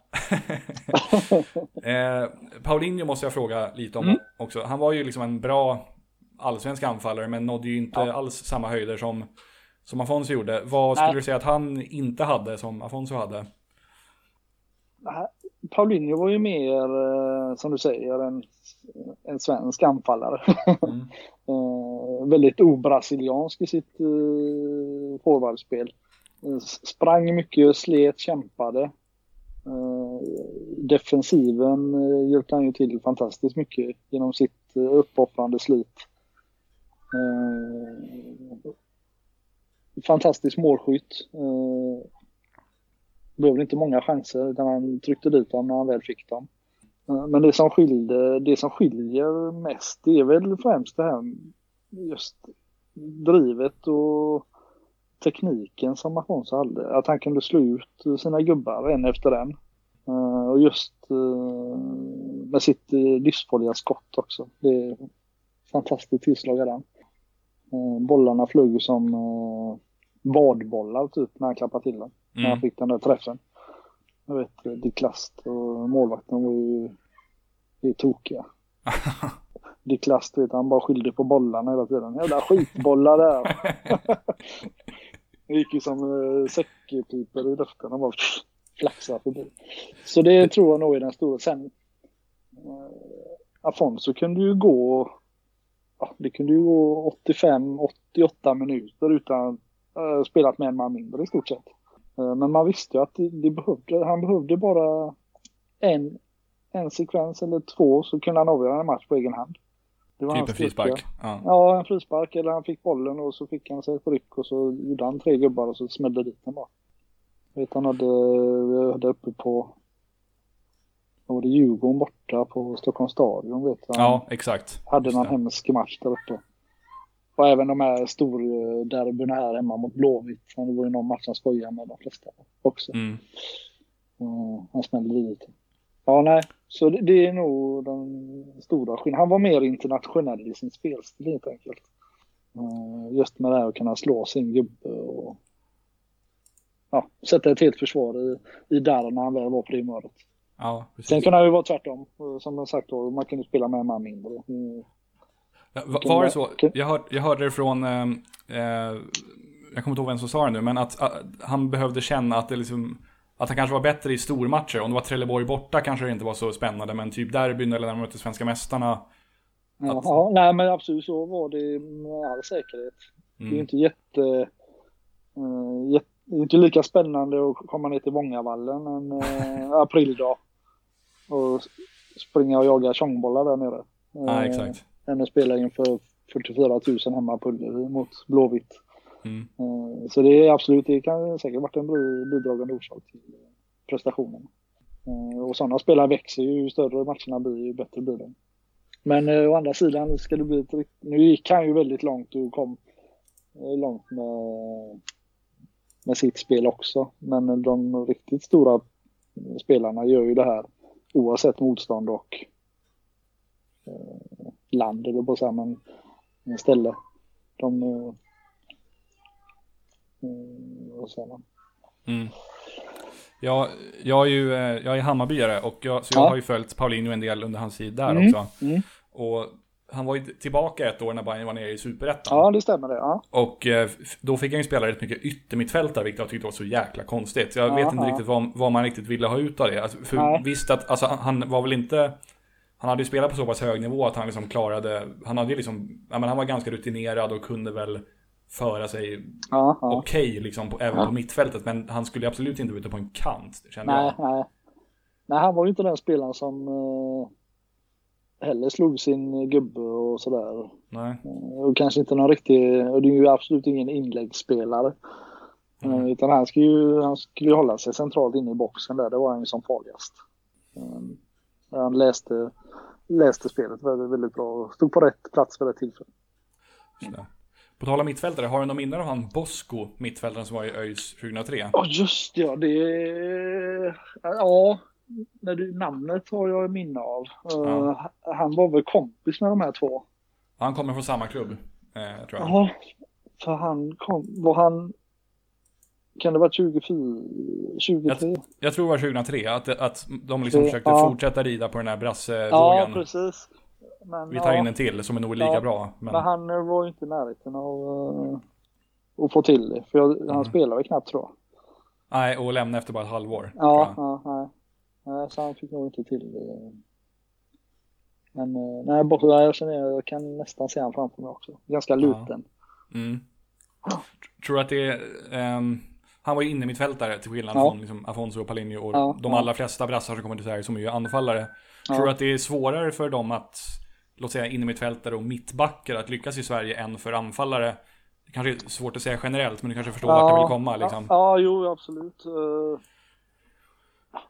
eh, Paulinho måste jag fråga lite om mm. också. Han var ju liksom en bra allsvensk anfallare men nådde ju inte ja. alls samma höjder som, som Afonso gjorde. Vad skulle nej. du säga att han inte hade som Afonso hade? Paulinho var ju mer, eh, som du säger, en, en svensk anfallare. Mm. eh, väldigt obrasiliansk i sitt eh, forwardspel. Eh, sprang mycket, slet, kämpade. Defensiven hjälpte han ju till fantastiskt mycket genom sitt eh, uppoffrande slit. Fantastisk målskytt. Behövde inte många chanser utan han tryckte dit dem när han väl fick dem. Eh, men det som, skilde, det som skiljer mest det är väl främst det här just drivet och tekniken som Afonso hade. Att han kunde slå ut sina gubbar en efter en. Eh, och just eh, med sitt livsfarliga skott också. Det är fantastiskt tillslag av den. Bollarna flög som badbollar typ när han klappade till dem när han mm. fick den där träffen. Jag vet, Dick Last och målvakten var ju, ju tokiga. Dick Last, vet, han bara skyllde på bollarna hela tiden. Jävla skitbollar där. det gick ju som äh, säckpiper i luften. Han bara flaxade förbi. Så det tror jag nog är den stora. Sen äh, Afonso kunde ju gå ja, det kunde ju gå 85-88 minuter utan äh, spelat med en man mindre i stort sett. Eh, men man visste ju att det behövde, han behövde bara en, en sekvens eller två så kunde han avgöra en match på egen hand. Det var typ en frispark? Ja. ja, en frispark eller han fick bollen och så fick han sig ett ryck och så gjorde han tre gubbar och så smällde dit den bara. Jag vet han hade, hade uppe på då var det Djurgården borta på Stockholms stadion vet jag. Ja, exakt. Hade någon hemsk match där uppe. Och även de här storderbyna här hemma mot Blåvitt. Det var ju någon match han skojade med de flesta också. Mm. Uh, han smällde lite. Ja, nej. Så det, det, är nog den stora skillnaden. Han var mer internationell i sin spelstil helt enkelt. Uh, just med det här att kunna slå sin gubbe och ja, sätta ett helt försvar i, i där när han väl var på det humöret. Ja, Sen kunde han ju vara tvärtom. Som jag sagt då, man kunde spela med en man mindre. Mm. Var det så? Jag, hör, jag hörde det från, eh, eh, jag kommer inte ihåg vem som sa det nu, men att, att han behövde känna att det liksom att han kanske var bättre i stormatcher. Om det var Trelleborg borta kanske det inte var så spännande, men typ derbyn eller när de mötte svenska mästarna. Att... Ja, nej men absolut så var det med all säkerhet. Mm. Det är inte jätte, uh, jätte, det är inte lika spännande att komma ner till Vångavallen en uh, aprildag och springa och jaga tjongbollar där nere. Ja, exakt. Än att spela inför 44 000 hemma på Ullevi mot Blåvitt. Mm. Så det är absolut, det kan säkert varit en bidragande orsak till prestationen. Och sådana spelare växer ju, ju större matcherna blir ju bättre blir de. Men å andra sidan ska det bli ett, nu gick han ju väldigt långt och kom långt med, med sitt spel också. Men de riktigt stora spelarna gör ju det här oavsett motstånd och eh, land eller på men ställe. De, eh, eh, vad säger man? Mm. Ja, jag är ju jag är Hammarbyare och jag, så jag ja. har ju följt Paulinho en del under hans tid där mm. också. Mm. Och han var ju tillbaka ett år när Bayern var nere i Superettan. Ja, det stämmer det. Ja. Och eh, då fick han ju spela rätt mycket yttermittfältare, vilket jag tyckte var så jäkla konstigt. Jag ja, vet inte riktigt vad, vad, man riktigt ville ha ut av det. Alltså, för visst att, alltså han var väl inte... Han hade ju spelat på så pass hög nivå att han liksom klarade... Han hade ju liksom... Ja, men han var ganska rutinerad och kunde väl föra sig okej okay, liksom, på, även på mittfältet. Men han skulle absolut inte vara ute på en kant, kände nej, jag. Nej. nej, han var ju inte den spelaren som... Uh heller slog sin gubbe och sådär. Nej. Och kanske inte någon riktig, och det är ju absolut ingen inläggsspelare. Mm. Utan han skulle ju han skulle hålla sig centralt inne i boxen där, det var han ju som farligast. Um, han läste, läste spelet väldigt, väldigt bra och stod på rätt plats för det tillfället. Mm. På tal om mittfältare, har du någon minne av han Bosko, mittfältaren som var i ÖIS 2003? Ja, oh, just ja, det... Ja, när du, namnet har jag minne av. Ja. Uh, han var väl kompis med de här två. Han kommer från samma klubb, eh, tror jag. Ja, för han kom, var han, kan det vara 24, 23? Jag, jag tror det var 2003, att, att de liksom försökte ja. fortsätta rida på den här brassevågen. Ja, precis. Men, Vi tar ja, in en till som är nog lika ja, bra. Men... men han var ju inte i närheten av uh, att få till det, för jag, han mm. spelade väl knappt tror jag. Nej, och lämnade efter bara ett halvår. Ja, ja, nej. Nej, så han fick nog inte till det. Men eh, nej, borta jag känner jag kan nästan se han framför mig också. Ganska liten. Mm. Tror du att det är... Um, han var ju inne mittfältare till skillnad ja. från liksom, Afonso och Palinho och ja, de allra flesta brassar som kommer till Sverige som är ju anfallare. Tror du att det är svårare för dem att, låt säga inne mittfältare och mittbackar att lyckas i Sverige än för anfallare? Det kanske är svårt att säga generellt, men du kanske förstår vart jag vill komma liksom. Ja, jo absolut. Uh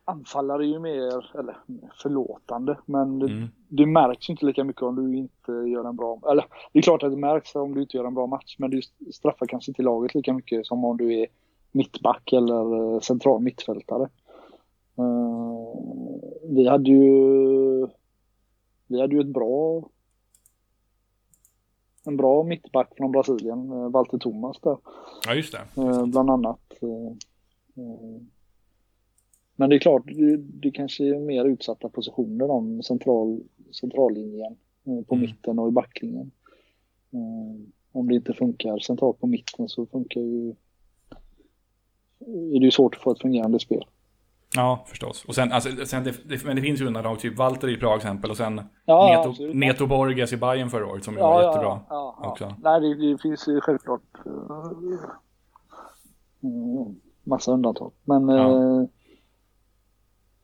anfallare är ju mer, eller förlåtande, men det, mm. det märks inte lika mycket om du inte gör en bra, eller det är klart att det märks om du inte gör en bra match, men det straffar kanske inte laget lika mycket som om du är mittback eller eh, central mittfältare. Uh, vi hade ju, vi hade ju ett bra, en bra mittback från Brasilien, uh, Walter Thomas där. Ja, just det. Bland annat. Men det är klart, det, det kanske är mer utsatta positioner om central, centrallinjen eh, på mm. mitten och i backlinjen. Eh, om det inte funkar centralt på mitten så funkar ju är det ju svårt att få ett fungerande spel. Ja, förstås. Och sen, alltså, sen det, det, men det finns ju undantag, typ Walter i Prag exempel och sen ja, Neto, ja, Neto Borges i Bayern förra året som ja, var jättebra ja, ja, också. Nej, det, det, finns ju självklart uh, massa undantag. Men uh,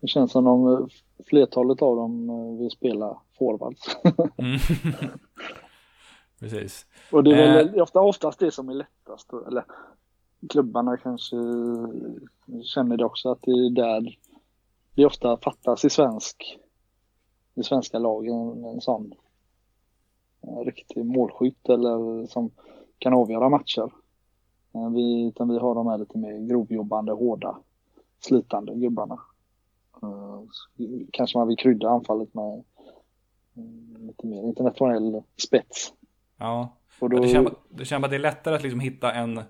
det känns som om flertalet av dem eh, vill spela forwards. mm. Precis. Och det är väl eh. ofta, oftast det som är lättast. Eller klubbarna kanske känner det också att det är där det ofta fattas i svensk i svenska lagen en sån en riktig målskytt eller som kan avgöra matcher. Eh, vi, utan vi har de här lite mer grovjobbande, hårda, slitande gubbarna. Uh, kanske man vill krydda anfallet med uh, lite mer internationell spets. Ja, då... det, känns, det känns att det är lättare att liksom hitta en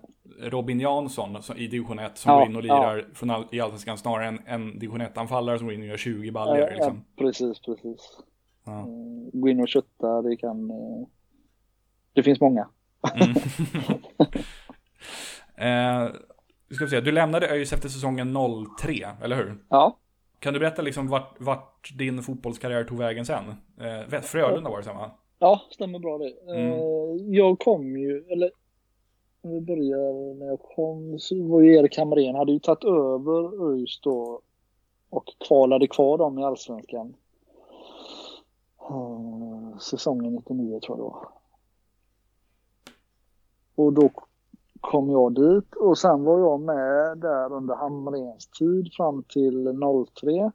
Robin Jansson i division 1 som ja, går in och lirar ja. från i allsvenskan snarare än en division 1-anfallare som går in och gör 20 baljor. Ja, liksom. precis, precis. Ja. Uh, gå in och kötta, det kan... Uh, det finns många. mm. ska vi se, du lämnade ÖIS efter säsongen 03, eller hur? Ja. Kan du berätta liksom vart, vart din fotbollskarriär tog vägen sen? Eh, Frölunda var det sen va? Ja, stämmer bra det. Mm. Eh, Jag kom ju, eller om vi börjar när jag kom så var ju Erik Hamrén, hade ju tagit över ÖIS då och kvalade kvar dem i Allsvenskan. Eh, säsongen 99 tror jag det var. Och då kom jag dit och sen var jag med där under Hamrens tid fram till 03.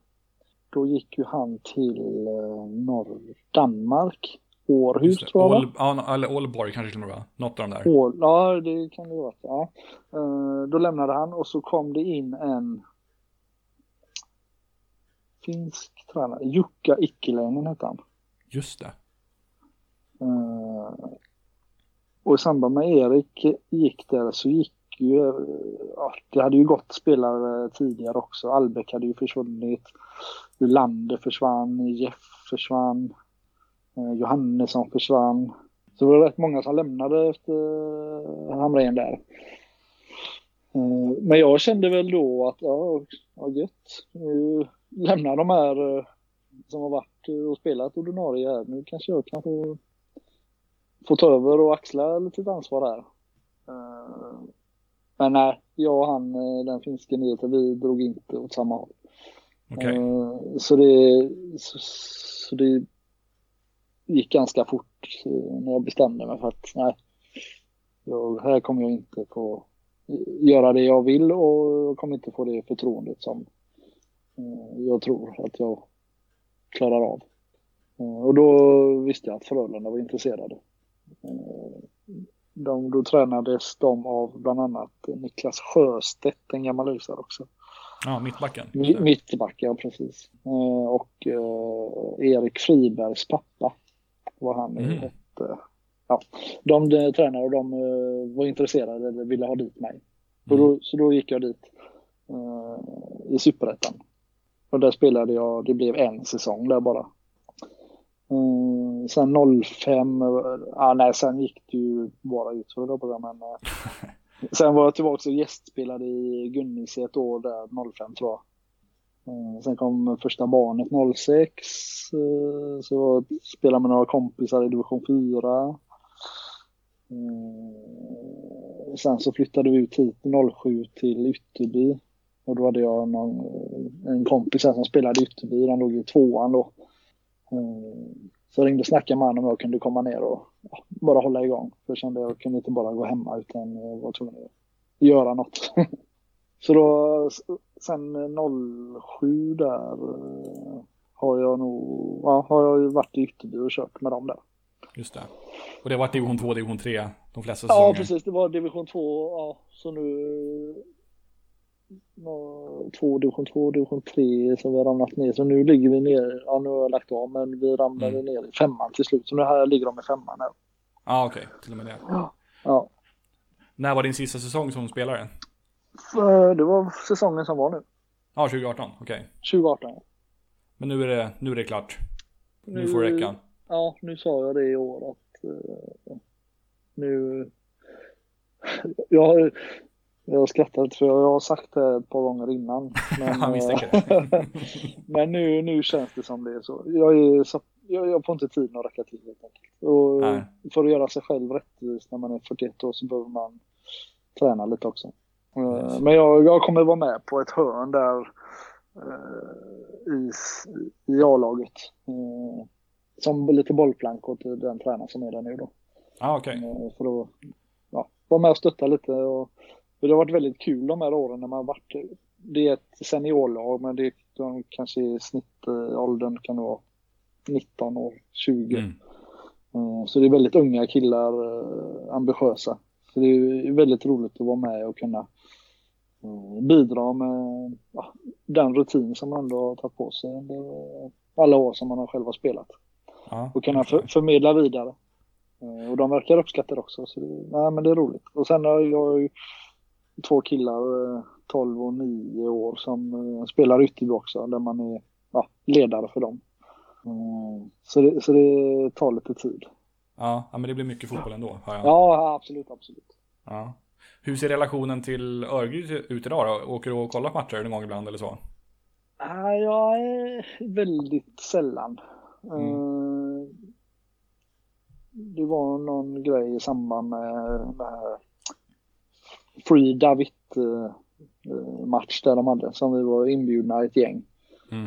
Då gick ju han till eh, norr, Danmark, Århus tror jag va? Ål, ja, eller Ålborg kanske till och med? Något av de där. Ål, ja, det kan det vara. Ja. Eh, då lämnade han och så kom det in en finsk tränare. Jukka Ikkeläinen hette han. Just det. Eh, och i samband med Erik gick där så gick ju, eh, ja, det hade ju gått spelare tidigare också. Albeck hade ju försvunnit. Lander försvann, Jeff försvann. Eh, Johannesson försvann. Så det var rätt många som lämnade efter eh, Hamrén där. Eh, Men jag kände väl då att, ja, ja gött. Nu lämnar de här som har varit och spelat ordinarie här. Nu kanske jag kan få, få ta över och axla lite ansvar här. Men nej, jag och han, den finske nyheten, vi drog inte åt samma håll. Eh, Så det, så, så det gick ganska fort eh, när jag bestämde mig för att nej, jag, här kommer jag inte få göra det jag vill och jag kommer inte få det förtroendet som eh, jag tror att jag klarar av. Eh, Och då visste jag att Frölunda var intresserade. De, då tränades de av bland annat Niklas Sjöstedt, en gammal ÖISare också. Ja, mittbacken. Mi- Mittback, ja precis. Och eh, Erik Fribergs pappa var han Mm. hette. Ja, de eh, tränade och de eh, var intresserade eller ville ha dit mig. Och Mm. då, så då gick jag dit eh, i Superettan. Och där spelade jag, det blev en säsong där bara. Eh, sen 05, eh, ah, nej sen gick det ju bara ut för det på men Sen var jag tillbaka och gästspelade i Gunnis i ett år där, 05 tror jag. Eh, sen kom första barnet 06. så eh, Så spelade med några kompisar i division 4. Eh, sen så flyttade vi ut hit 07 till Ytterby. Och då hade jag någon, en kompis här som spelade i Ytterby. Den låg i tvåan då. Så jag ringde och snackade med honom om jag kunde komma ner och bara hålla igång. För jag kände att jag kunde inte bara gå hemma utan jag var tvungen att göra något. Så då sen 07 där eh, har jag nog, ja, har jag ju varit i Ytterby och kört med dem där. Just det. Och det har varit division 2, division 3 de flesta Ja säsonger. precis, det var division 2, ja så nu ja, två division 2, division 3 så vi har ramlat ner. Så nu ligger vi ner, ja nu har jag lagt av men vi ramlade Mm. ner i femman till slut. Så nu här ligger de i femman här. Ja, okej. Till och med det. Ja. När var din sista säsong som spelare? Det var säsongen som var nu, Ja, 2018. Okej. 2018. Men nu är, det, nu är det klart. Nu får det räcka. Ja, nu sa jag det i år att eh, nu... Jag jag har skrattat lite för jag har sagt det ett par gånger innan. Men, eh, men nu, nu känns det som det är så. Jag, är så, jag, jag får inte tiden att räcka till helt enkelt. Och Nej. för att göra sig själv rättvis när man är 41 år så behöver man träna lite också. Eh. Men jag, jag kommer vara med på ett hörn där eh, i, i A-laget. Eh, som lite bollplank åt den tränare som är där nu då. Okej. Eh, För att ja, vara med och stötta lite. Och, det har varit väldigt kul de här åren när man har varit. Det är ett seniorlag men det de kanske i snittåldern kan det vara 19 år, 20. Mm. Så det är väldigt unga killar, ambitiösa. Så det är väldigt roligt att vara med och kunna bidra med ja, den rutin som man ändå har tagit på sig under alla år som man har själv har spelat. Ja, Och kunna för, förmedla vidare. Eh, Och de verkar uppskatta det också. Så det, nej, men det är roligt. Och sen har jag ju två killar, eh, 12 och 9 år, som eh, spelar Ytterby också, där man är ja, ledare för dem. Eh, Så det, så det tar lite tid. ja, men det blir mycket fotboll ändå, hör jag. Ja, absolut, absolut. Ja. Hur ser relationen till Örgryte ut idag då? Åker du och kollar på matcher någon gång ibland eller så? Nej, jag är väldigt sällan. Mm. Eh, Det var någon grej i samband med det här Free David eh, match där de hade som vi var inbjudna ett gäng. Mm.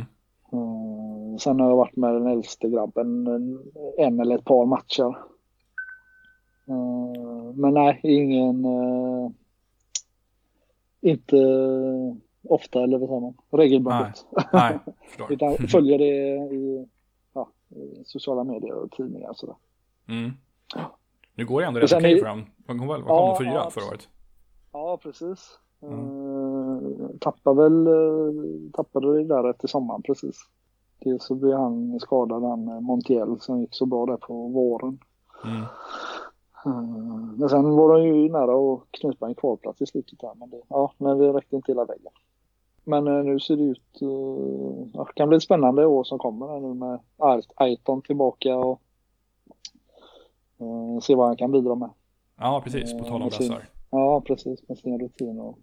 Eh, Sen har jag varit med den äldste grabben en- en eller ett par matcher. Eh, Men nej, ingen... eh, Inte ofta eller vad säger man? Regelbundet. Nej, förstår. Utan följer det i, ja, i sociala medier och tidningar och sådär. Mm. Nu går det ändå rätt okej dem. De kom vad kom Ja, de fyra ja, förra året? Ja, precis. Mm. Uh, tappade väl eh, tappade det där efter sommaren precis. Dels så blev han skadad, han eh, Montiel som gick så bra där på våren. Mm. Eh, men sen var de ju nära att knipa en kvalplats i slutet där. Men det, ja, men det räckte inte hela vägen. Men eh, nu ser det ut, uh, ja, det kan bli ett spännande år som kommer här nu med Ait- Aiton tillbaka och eh, se vad han kan bidra med. Ja, precis. På tal om brassar. Ja, precis. Med sin rutin och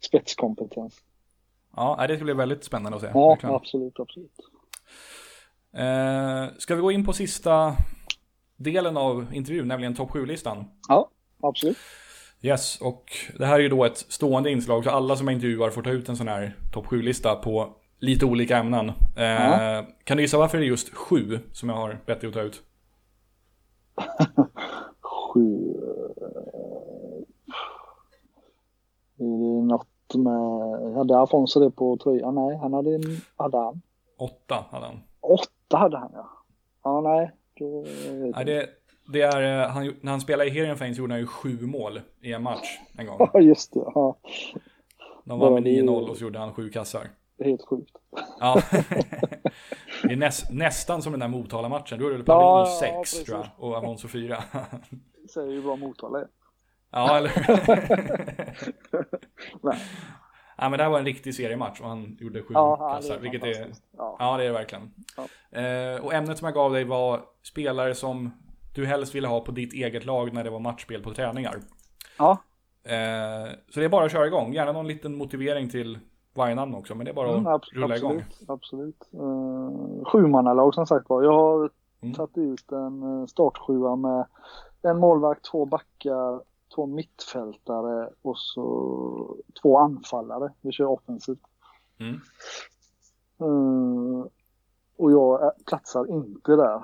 spetskompetens. Ja, det ska bli väldigt spännande att se. Ja, verkligen. absolut, absolut. Eh, ska vi gå in på sista delen av intervjun, nämligen topp 7-listan? Ja, absolut. Yes, och det här är ju då ett stående inslag, så alla som jag intervjuar får ta ut en sån här topp 7-lista på lite olika ämnen. Eh, Ja. Kan du gissa varför det är just sju som jag har bett dig att ta ut? Sju... eh, Är det något med... Hade Afonso det på tröjan? Nej, han hade en... Hade han? Åtta hade han. Åtta hade han, ja. Ja, nej. Då jag. det, det är, eh, han, när han spelade i Heerenveen så gjorde han ju sju mål i en match en gång. Ja, just det. Ja, De vann med Bara det- 9-0 och så gjorde han sju kassar. det är helt sjukt. Ja. det är näs, nästan som den där Motala-matchen. Då är det Ja, ja, 6 precis. tror jag och Afonso 4. Säger ju bra Motala är. ja, eller Nej. Ja, men det här var en riktig seriematch och han gjorde sju Ja, ja, kassar. är vilket är. Ja. ja, det är det verkligen. Eh, och ämnet som jag gav dig var spelare som du helst ville ha på ditt eget lag när det var matchspel på träningar. ja, Eh, så det är bara att köra igång. Gärna någon liten motivering till varje namn också, men det är bara att Mm, ab- rulla igång. absolut, absolut. Uh, sjumannalag som sagt var. Jag har Mm. tagit ut en eh, startsjua med en målvakt, två backar, två mittfältare och så två anfallare. Vi kör offensivt. Mm. Eh, och jag platsar inte där.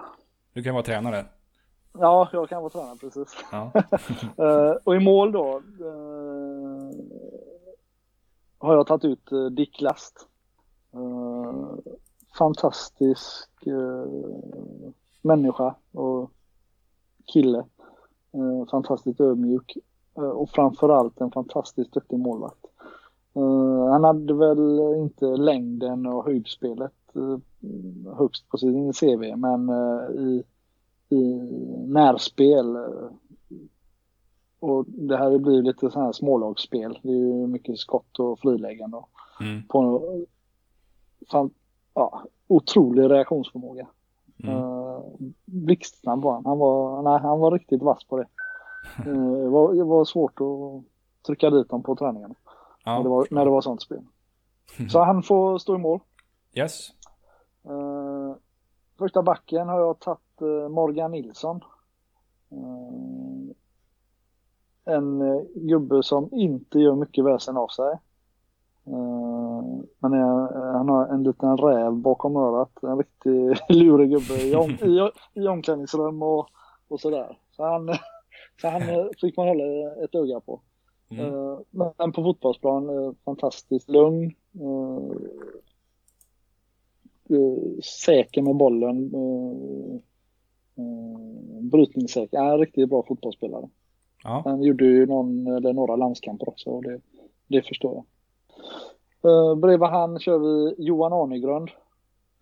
Du kan vara tränare. Ja, jag kan vara tränare precis. Ja. Eh, och i mål då eh, har jag tagit ut uh, Dick Last. Fantastisk människa och kille. Eh, fantastiskt ödmjuk eh, och framförallt en fantastiskt duktig målvakt. Eh, han hade väl inte längden och höjdspelet högst på sin CV men i i närspel. Och det här blir lite så här smålagsspel. Det är ju mycket skott och friläggande. och Mm. På fan, ja, otrolig reaktionsförmåga. Mm. Blixtsnabb var han. Han var, nej, han var riktigt vass på det. Eh, det, var, det var svårt att trycka dit dem på träningarna. Ja. när, det var, när det var sånt spel. Så han får stå i mål. Yes. Uh, första backen har jag tagit eh, Morgan Nilsson. Eh, en gubbe som inte gör mycket väsen av sig. Eh, men är, han har en liten räv bakom örat. En riktig lurig gubbe i, om, i, i omklädningsrum och, och sådär. Så han, så han eh, fick man hålla ett öga på. Mm. Eh, Men på fotbollsplan eh, fantastiskt lugn. eh, eh, Säker med bollen. eh, eh, Brytningssäker. En riktigt bra fotbollsspelare. Ja. Han gjorde ju någon eller några landskamper också och det, det förstår jag. Eh, uh, bredvid han kör vi Johan Arnegrund.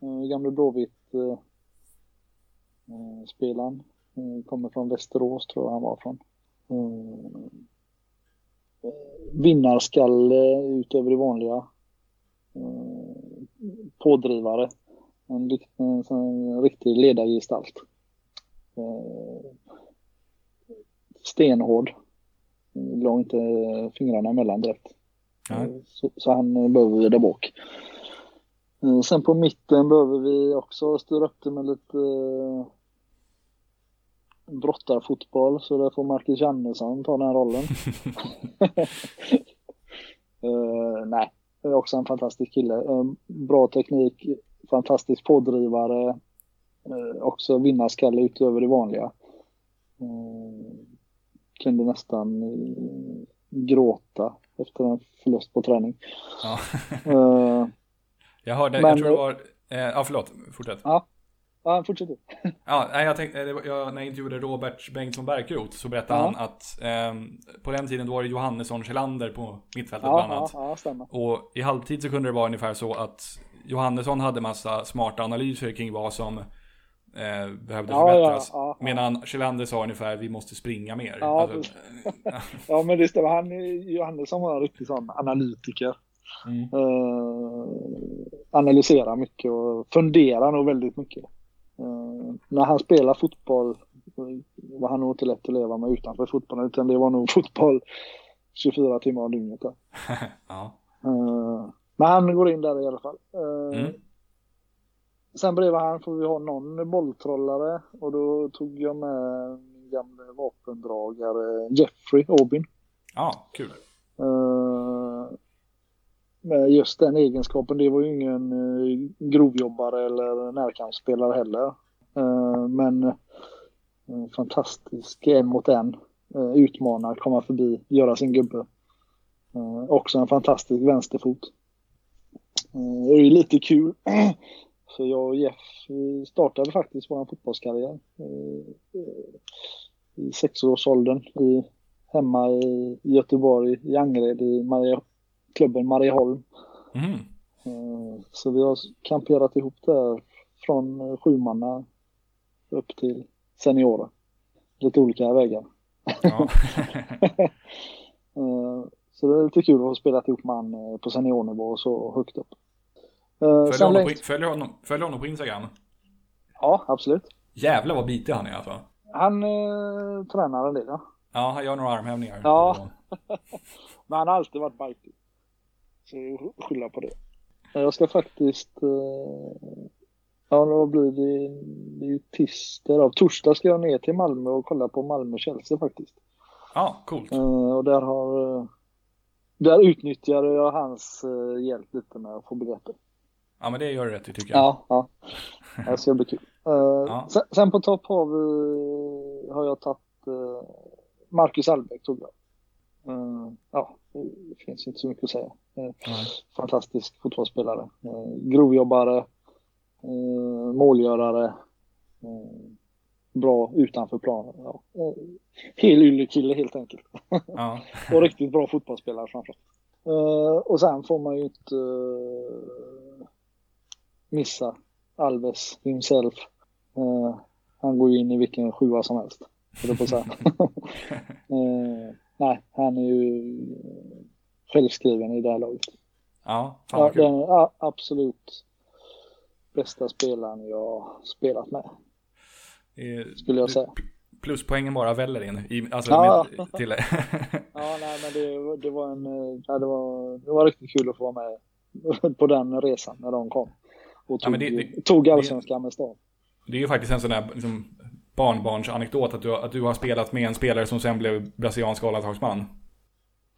Uh, gamle Blåvitt uh, uh, spelaren. Uh, kommer från Västerås tror jag han var från. Uh, vinnarskalle utöver det vanliga. Uh, pådrivare. En, en, en riktig ledargestalt. Uh, stenhård. la inte fingrarna emellan direkt. Nej. Så, så han behöver vi där bak. Eh, Sen på mitten behöver vi också styra upp det med lite eh, brottarfotboll så där får Marcus Jannesson ta den rollen. Eh, nej, är också en fantastisk kille. Eh, bra teknik, fantastisk pådrivare, eh, också vinnarskalle utöver det vanliga. Eh, kunde nästan eh, gråta efter en förlust på träning. Ja. Eh, Jag hörde, Men- jag tror det var, eh, ja förlåt, fortsätt. ja, ja fortsätt du. Ja, nej, jag tänkte, jag, när jag intervjuade Robert Bengtsson Berkerot så berättade Ja. han att ehm, på den tiden då var det Johannesson Kjellander på mittfältet Ja, bland ja, annat. ja, stämmer. Och i halvtid så kunde det vara ungefär så att Johannesson hade massa smarta analyser kring vad som eh, behövde Ja, förbättras. ja, ja. Medan Kjellander sa ungefär vi måste springa mer. Ja, Alltså, Ja men det stämmer. Han, Johannesson var en riktig sån analytiker. mm. Eh, analyserar mycket och funderar nog väldigt mycket. Eh, när han spelar fotboll var han nog inte lätt att leva med utanför fotbollen utan det var nog fotboll 24 timmar om dygnet. Ja. Eh, men han går in där i alla fall. Eh, Mm. Sen bredvid han får vi ha någon bolltrollare och då tog jag med min gamla vapendragare Jeffrey Aubin. ja, kul. Eh, med just den egenskapen. Det var ju ingen uh, grovjobbare eller närkampsspelare heller. Eh, men uh, fantastisk en mot en. Uh, utmana, komma förbi, göra sin gubbe. Också en fantastisk vänsterfot. Uh, det är ju lite kul. För jag och Jeff vi startade faktiskt vår fotbollskarriär. eh, I sexårsåldern i hemma i Göteborg, i Angered, i Maria, klubben Marieholm. Mhm. Eh, Så vi har kamperat ihop där från eh, sjumanna upp till seniorer. Lite olika vägar. Ja. Så det är lite kul att ha spelat ihop eh, på seniornivå och så högt upp. Följer, Sen honom på, följer, honom, följer honom på Instagram. ja, absolut. Jävlar vad bitig han är alltså. Han eh, tränar en del, ja. Ja, han gör några armhävningar. Ja. Men han har alltid varit bajtig. Så jag skyller på det. Jag ska faktiskt... Eh, ja, vad blir det? Det är ju tisdag. då. Torsdag ska jag ner till Malmö och kolla på Malmö-Chelsea faktiskt. Ja, coolt. Eh, och där har... Eh, där utnyttjade jag hans eh, hjälp lite med att få biljetter. Ja, men det gör du rätt i tycker jag. Ja, ja. Det ska bli kul. Eh, Ja. sen, sen på topp har, vi, har jag tagit eh, Marcus Albeck tog jag. Eh, ja, det finns inte så mycket att säga. Nej. fantastisk fotbollsspelare. Grovjobbare, målgörare, bra utanför planen. Ja. Eh, hel yllekille helt enkelt. Ja. Och riktigt bra fotbollsspelare framförallt. Och sen får man ju inte missa Alves himself. Eh, han går ju in i vilken sjua som helst. på att säga. Eh, nej, han är ju självskriven i det här laget. ja, fan Ja, vad kul. den ja, absolut bästa spelaren jag spelat med, är- skulle jag säga. Pluspoängen bara väller in. I, alltså Ja. med, till, Ja, nej, men det, det, var en, eh, ja, det, var, det var riktigt kul att få vara med på den resan när de kom. Och Ja, tog, men det- det- tog allsvenskan med stad. det är ju faktiskt en sån där liksom, barnbarnsanekdot att du, att du har spelat med en spelare som sen blev brasiliansk A-landslagsman.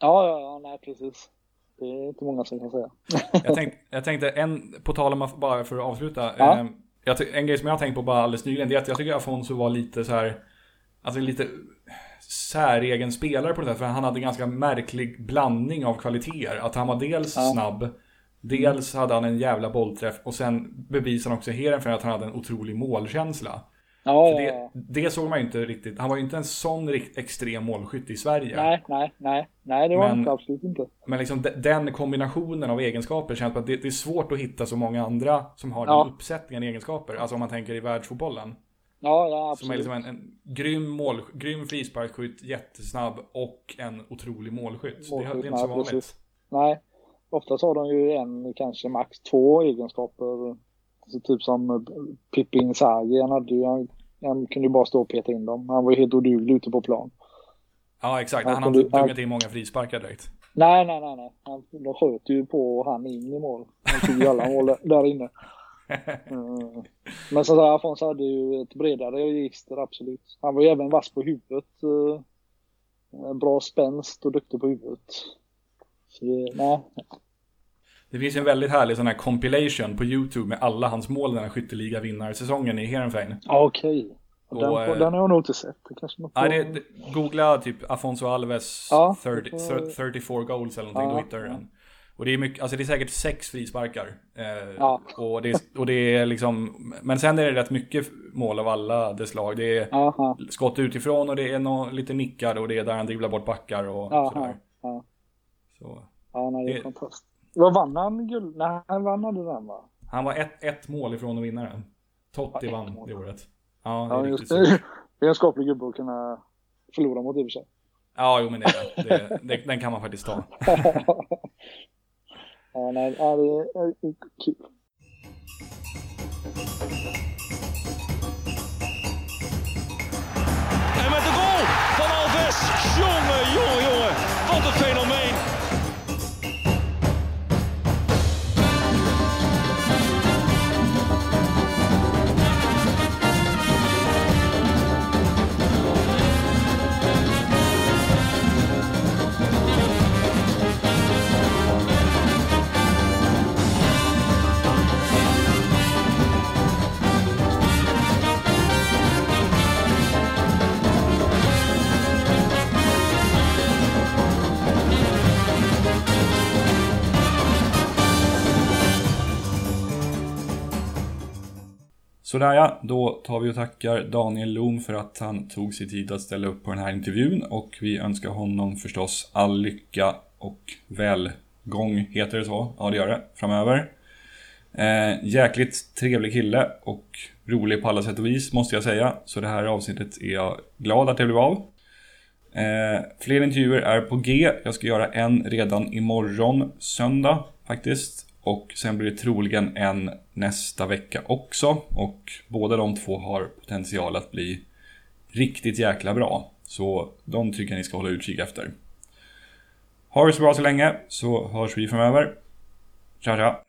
Ja, ja, ja, nej precis. Det är inte många som kan säga. Jag, tänk, jag tänkte, en, på tal om, bara för att avsluta. Ja. Eh, jag, en grej som jag har tänkt på bara alldeles nyligen, det är att jag tycker Afonso var lite så här, alltså lite säregen spelare på det sättet. För han hade en ganska märklig blandning av kvaliteter. Att han var dels Ja. snabb, dels hade han en jävla bollträff och sen bevisade han också Heerenveen att han hade en otrolig målkänsla. Ja, För det, det såg man ju inte riktigt. Han var ju inte en sån rikt, extrem målskytt i Sverige. Nej, nej, nej, nej, det var Men- inte absolut inte. Men liksom de- den kombinationen av egenskaper känns att det, det är svårt att hitta så många andra som har Ja. den uppsättningen egenskaper. Alltså om man tänker i världsfotbollen. Ja, ja, Som är absolut. liksom en, en grym, mål, grym frisparksskytt, jättesnabb och en otrolig målskytt. Så det, det är inte så Målskytt, vanligt. precis. Nej, oftast har de ju en, kanske max två egenskaper. Så typ som Pippi Inzaghi, han, hade ju, han, han kunde ju bara stå och peta in dem. Han var ju helt oduglig ute på plan. Ja, exakt. Han Han inte dungat in många frisparkar direkt. Nej, nej, nej, nej. Han, de sköt ju på han in i mål. Han tog ju alla mål där- där inne. Mm. Men så där, Afonso hade ju ett bredare register, absolut. Han var ju även vass på huvudet. eh, Bra spänst och duktig på huvudet. Så det, nej. Det finns en väldigt härlig sån här compilation på YouTube med alla hans mål den här skytteliga vinnarsäsongen i Heerenveen. Okej. Och, Den, eh, den har jag nog inte sett. Det kanske man får... Nej, det, det, googla typ Afonso Alves Ja, 30, det får- 34 goals eller någonting, Ja, då hittar du den. Och det är mycket, alltså det är säkert sex frisparkar. Eh, Ja. och, det, och det är liksom, men sen är det rätt mycket mål av alla dess slag. Det är Aha, skott utifrån och det är nå, lite nickar och det är där han dribblar bort backar och aha, sådär. ja. Så. Ja, det är Det- fantastiskt. Vad vann han guld? Nej, han vann aldrig den va? Han var ett, ett mål ifrån att vinna den. Totti Ja, vann mål. det året. Ja, det Ja, är just riktigt så. det. Är en skaplig gubbe att kunna förlora mot i och för sig. Ja, jo men det det. det. Den kan man faktiskt ta. ja, nej, ja, det är kul. Sådär ja, då tar vi och tackar Daniel Lohm för att han tog sig tid att ställa upp på den här intervjun och vi önskar honom förstås all lycka och välgång, heter det så? Ja, det gör det, framöver. Eh, jäkligt trevlig kille och rolig på alla sätt och vis, måste jag säga. Så det här avsnittet är jag glad att det blev av. Eh, fler intervjuer är på G. Jag ska göra en redan imorgon, söndag faktiskt. Och sen blir det troligen en nästa vecka också. Och båda de två har potential att bli riktigt jäkla bra. Så de tycker jag ni ska hålla utkik efter. Ha det så bra så länge, så hörs vi framöver. Tja tja!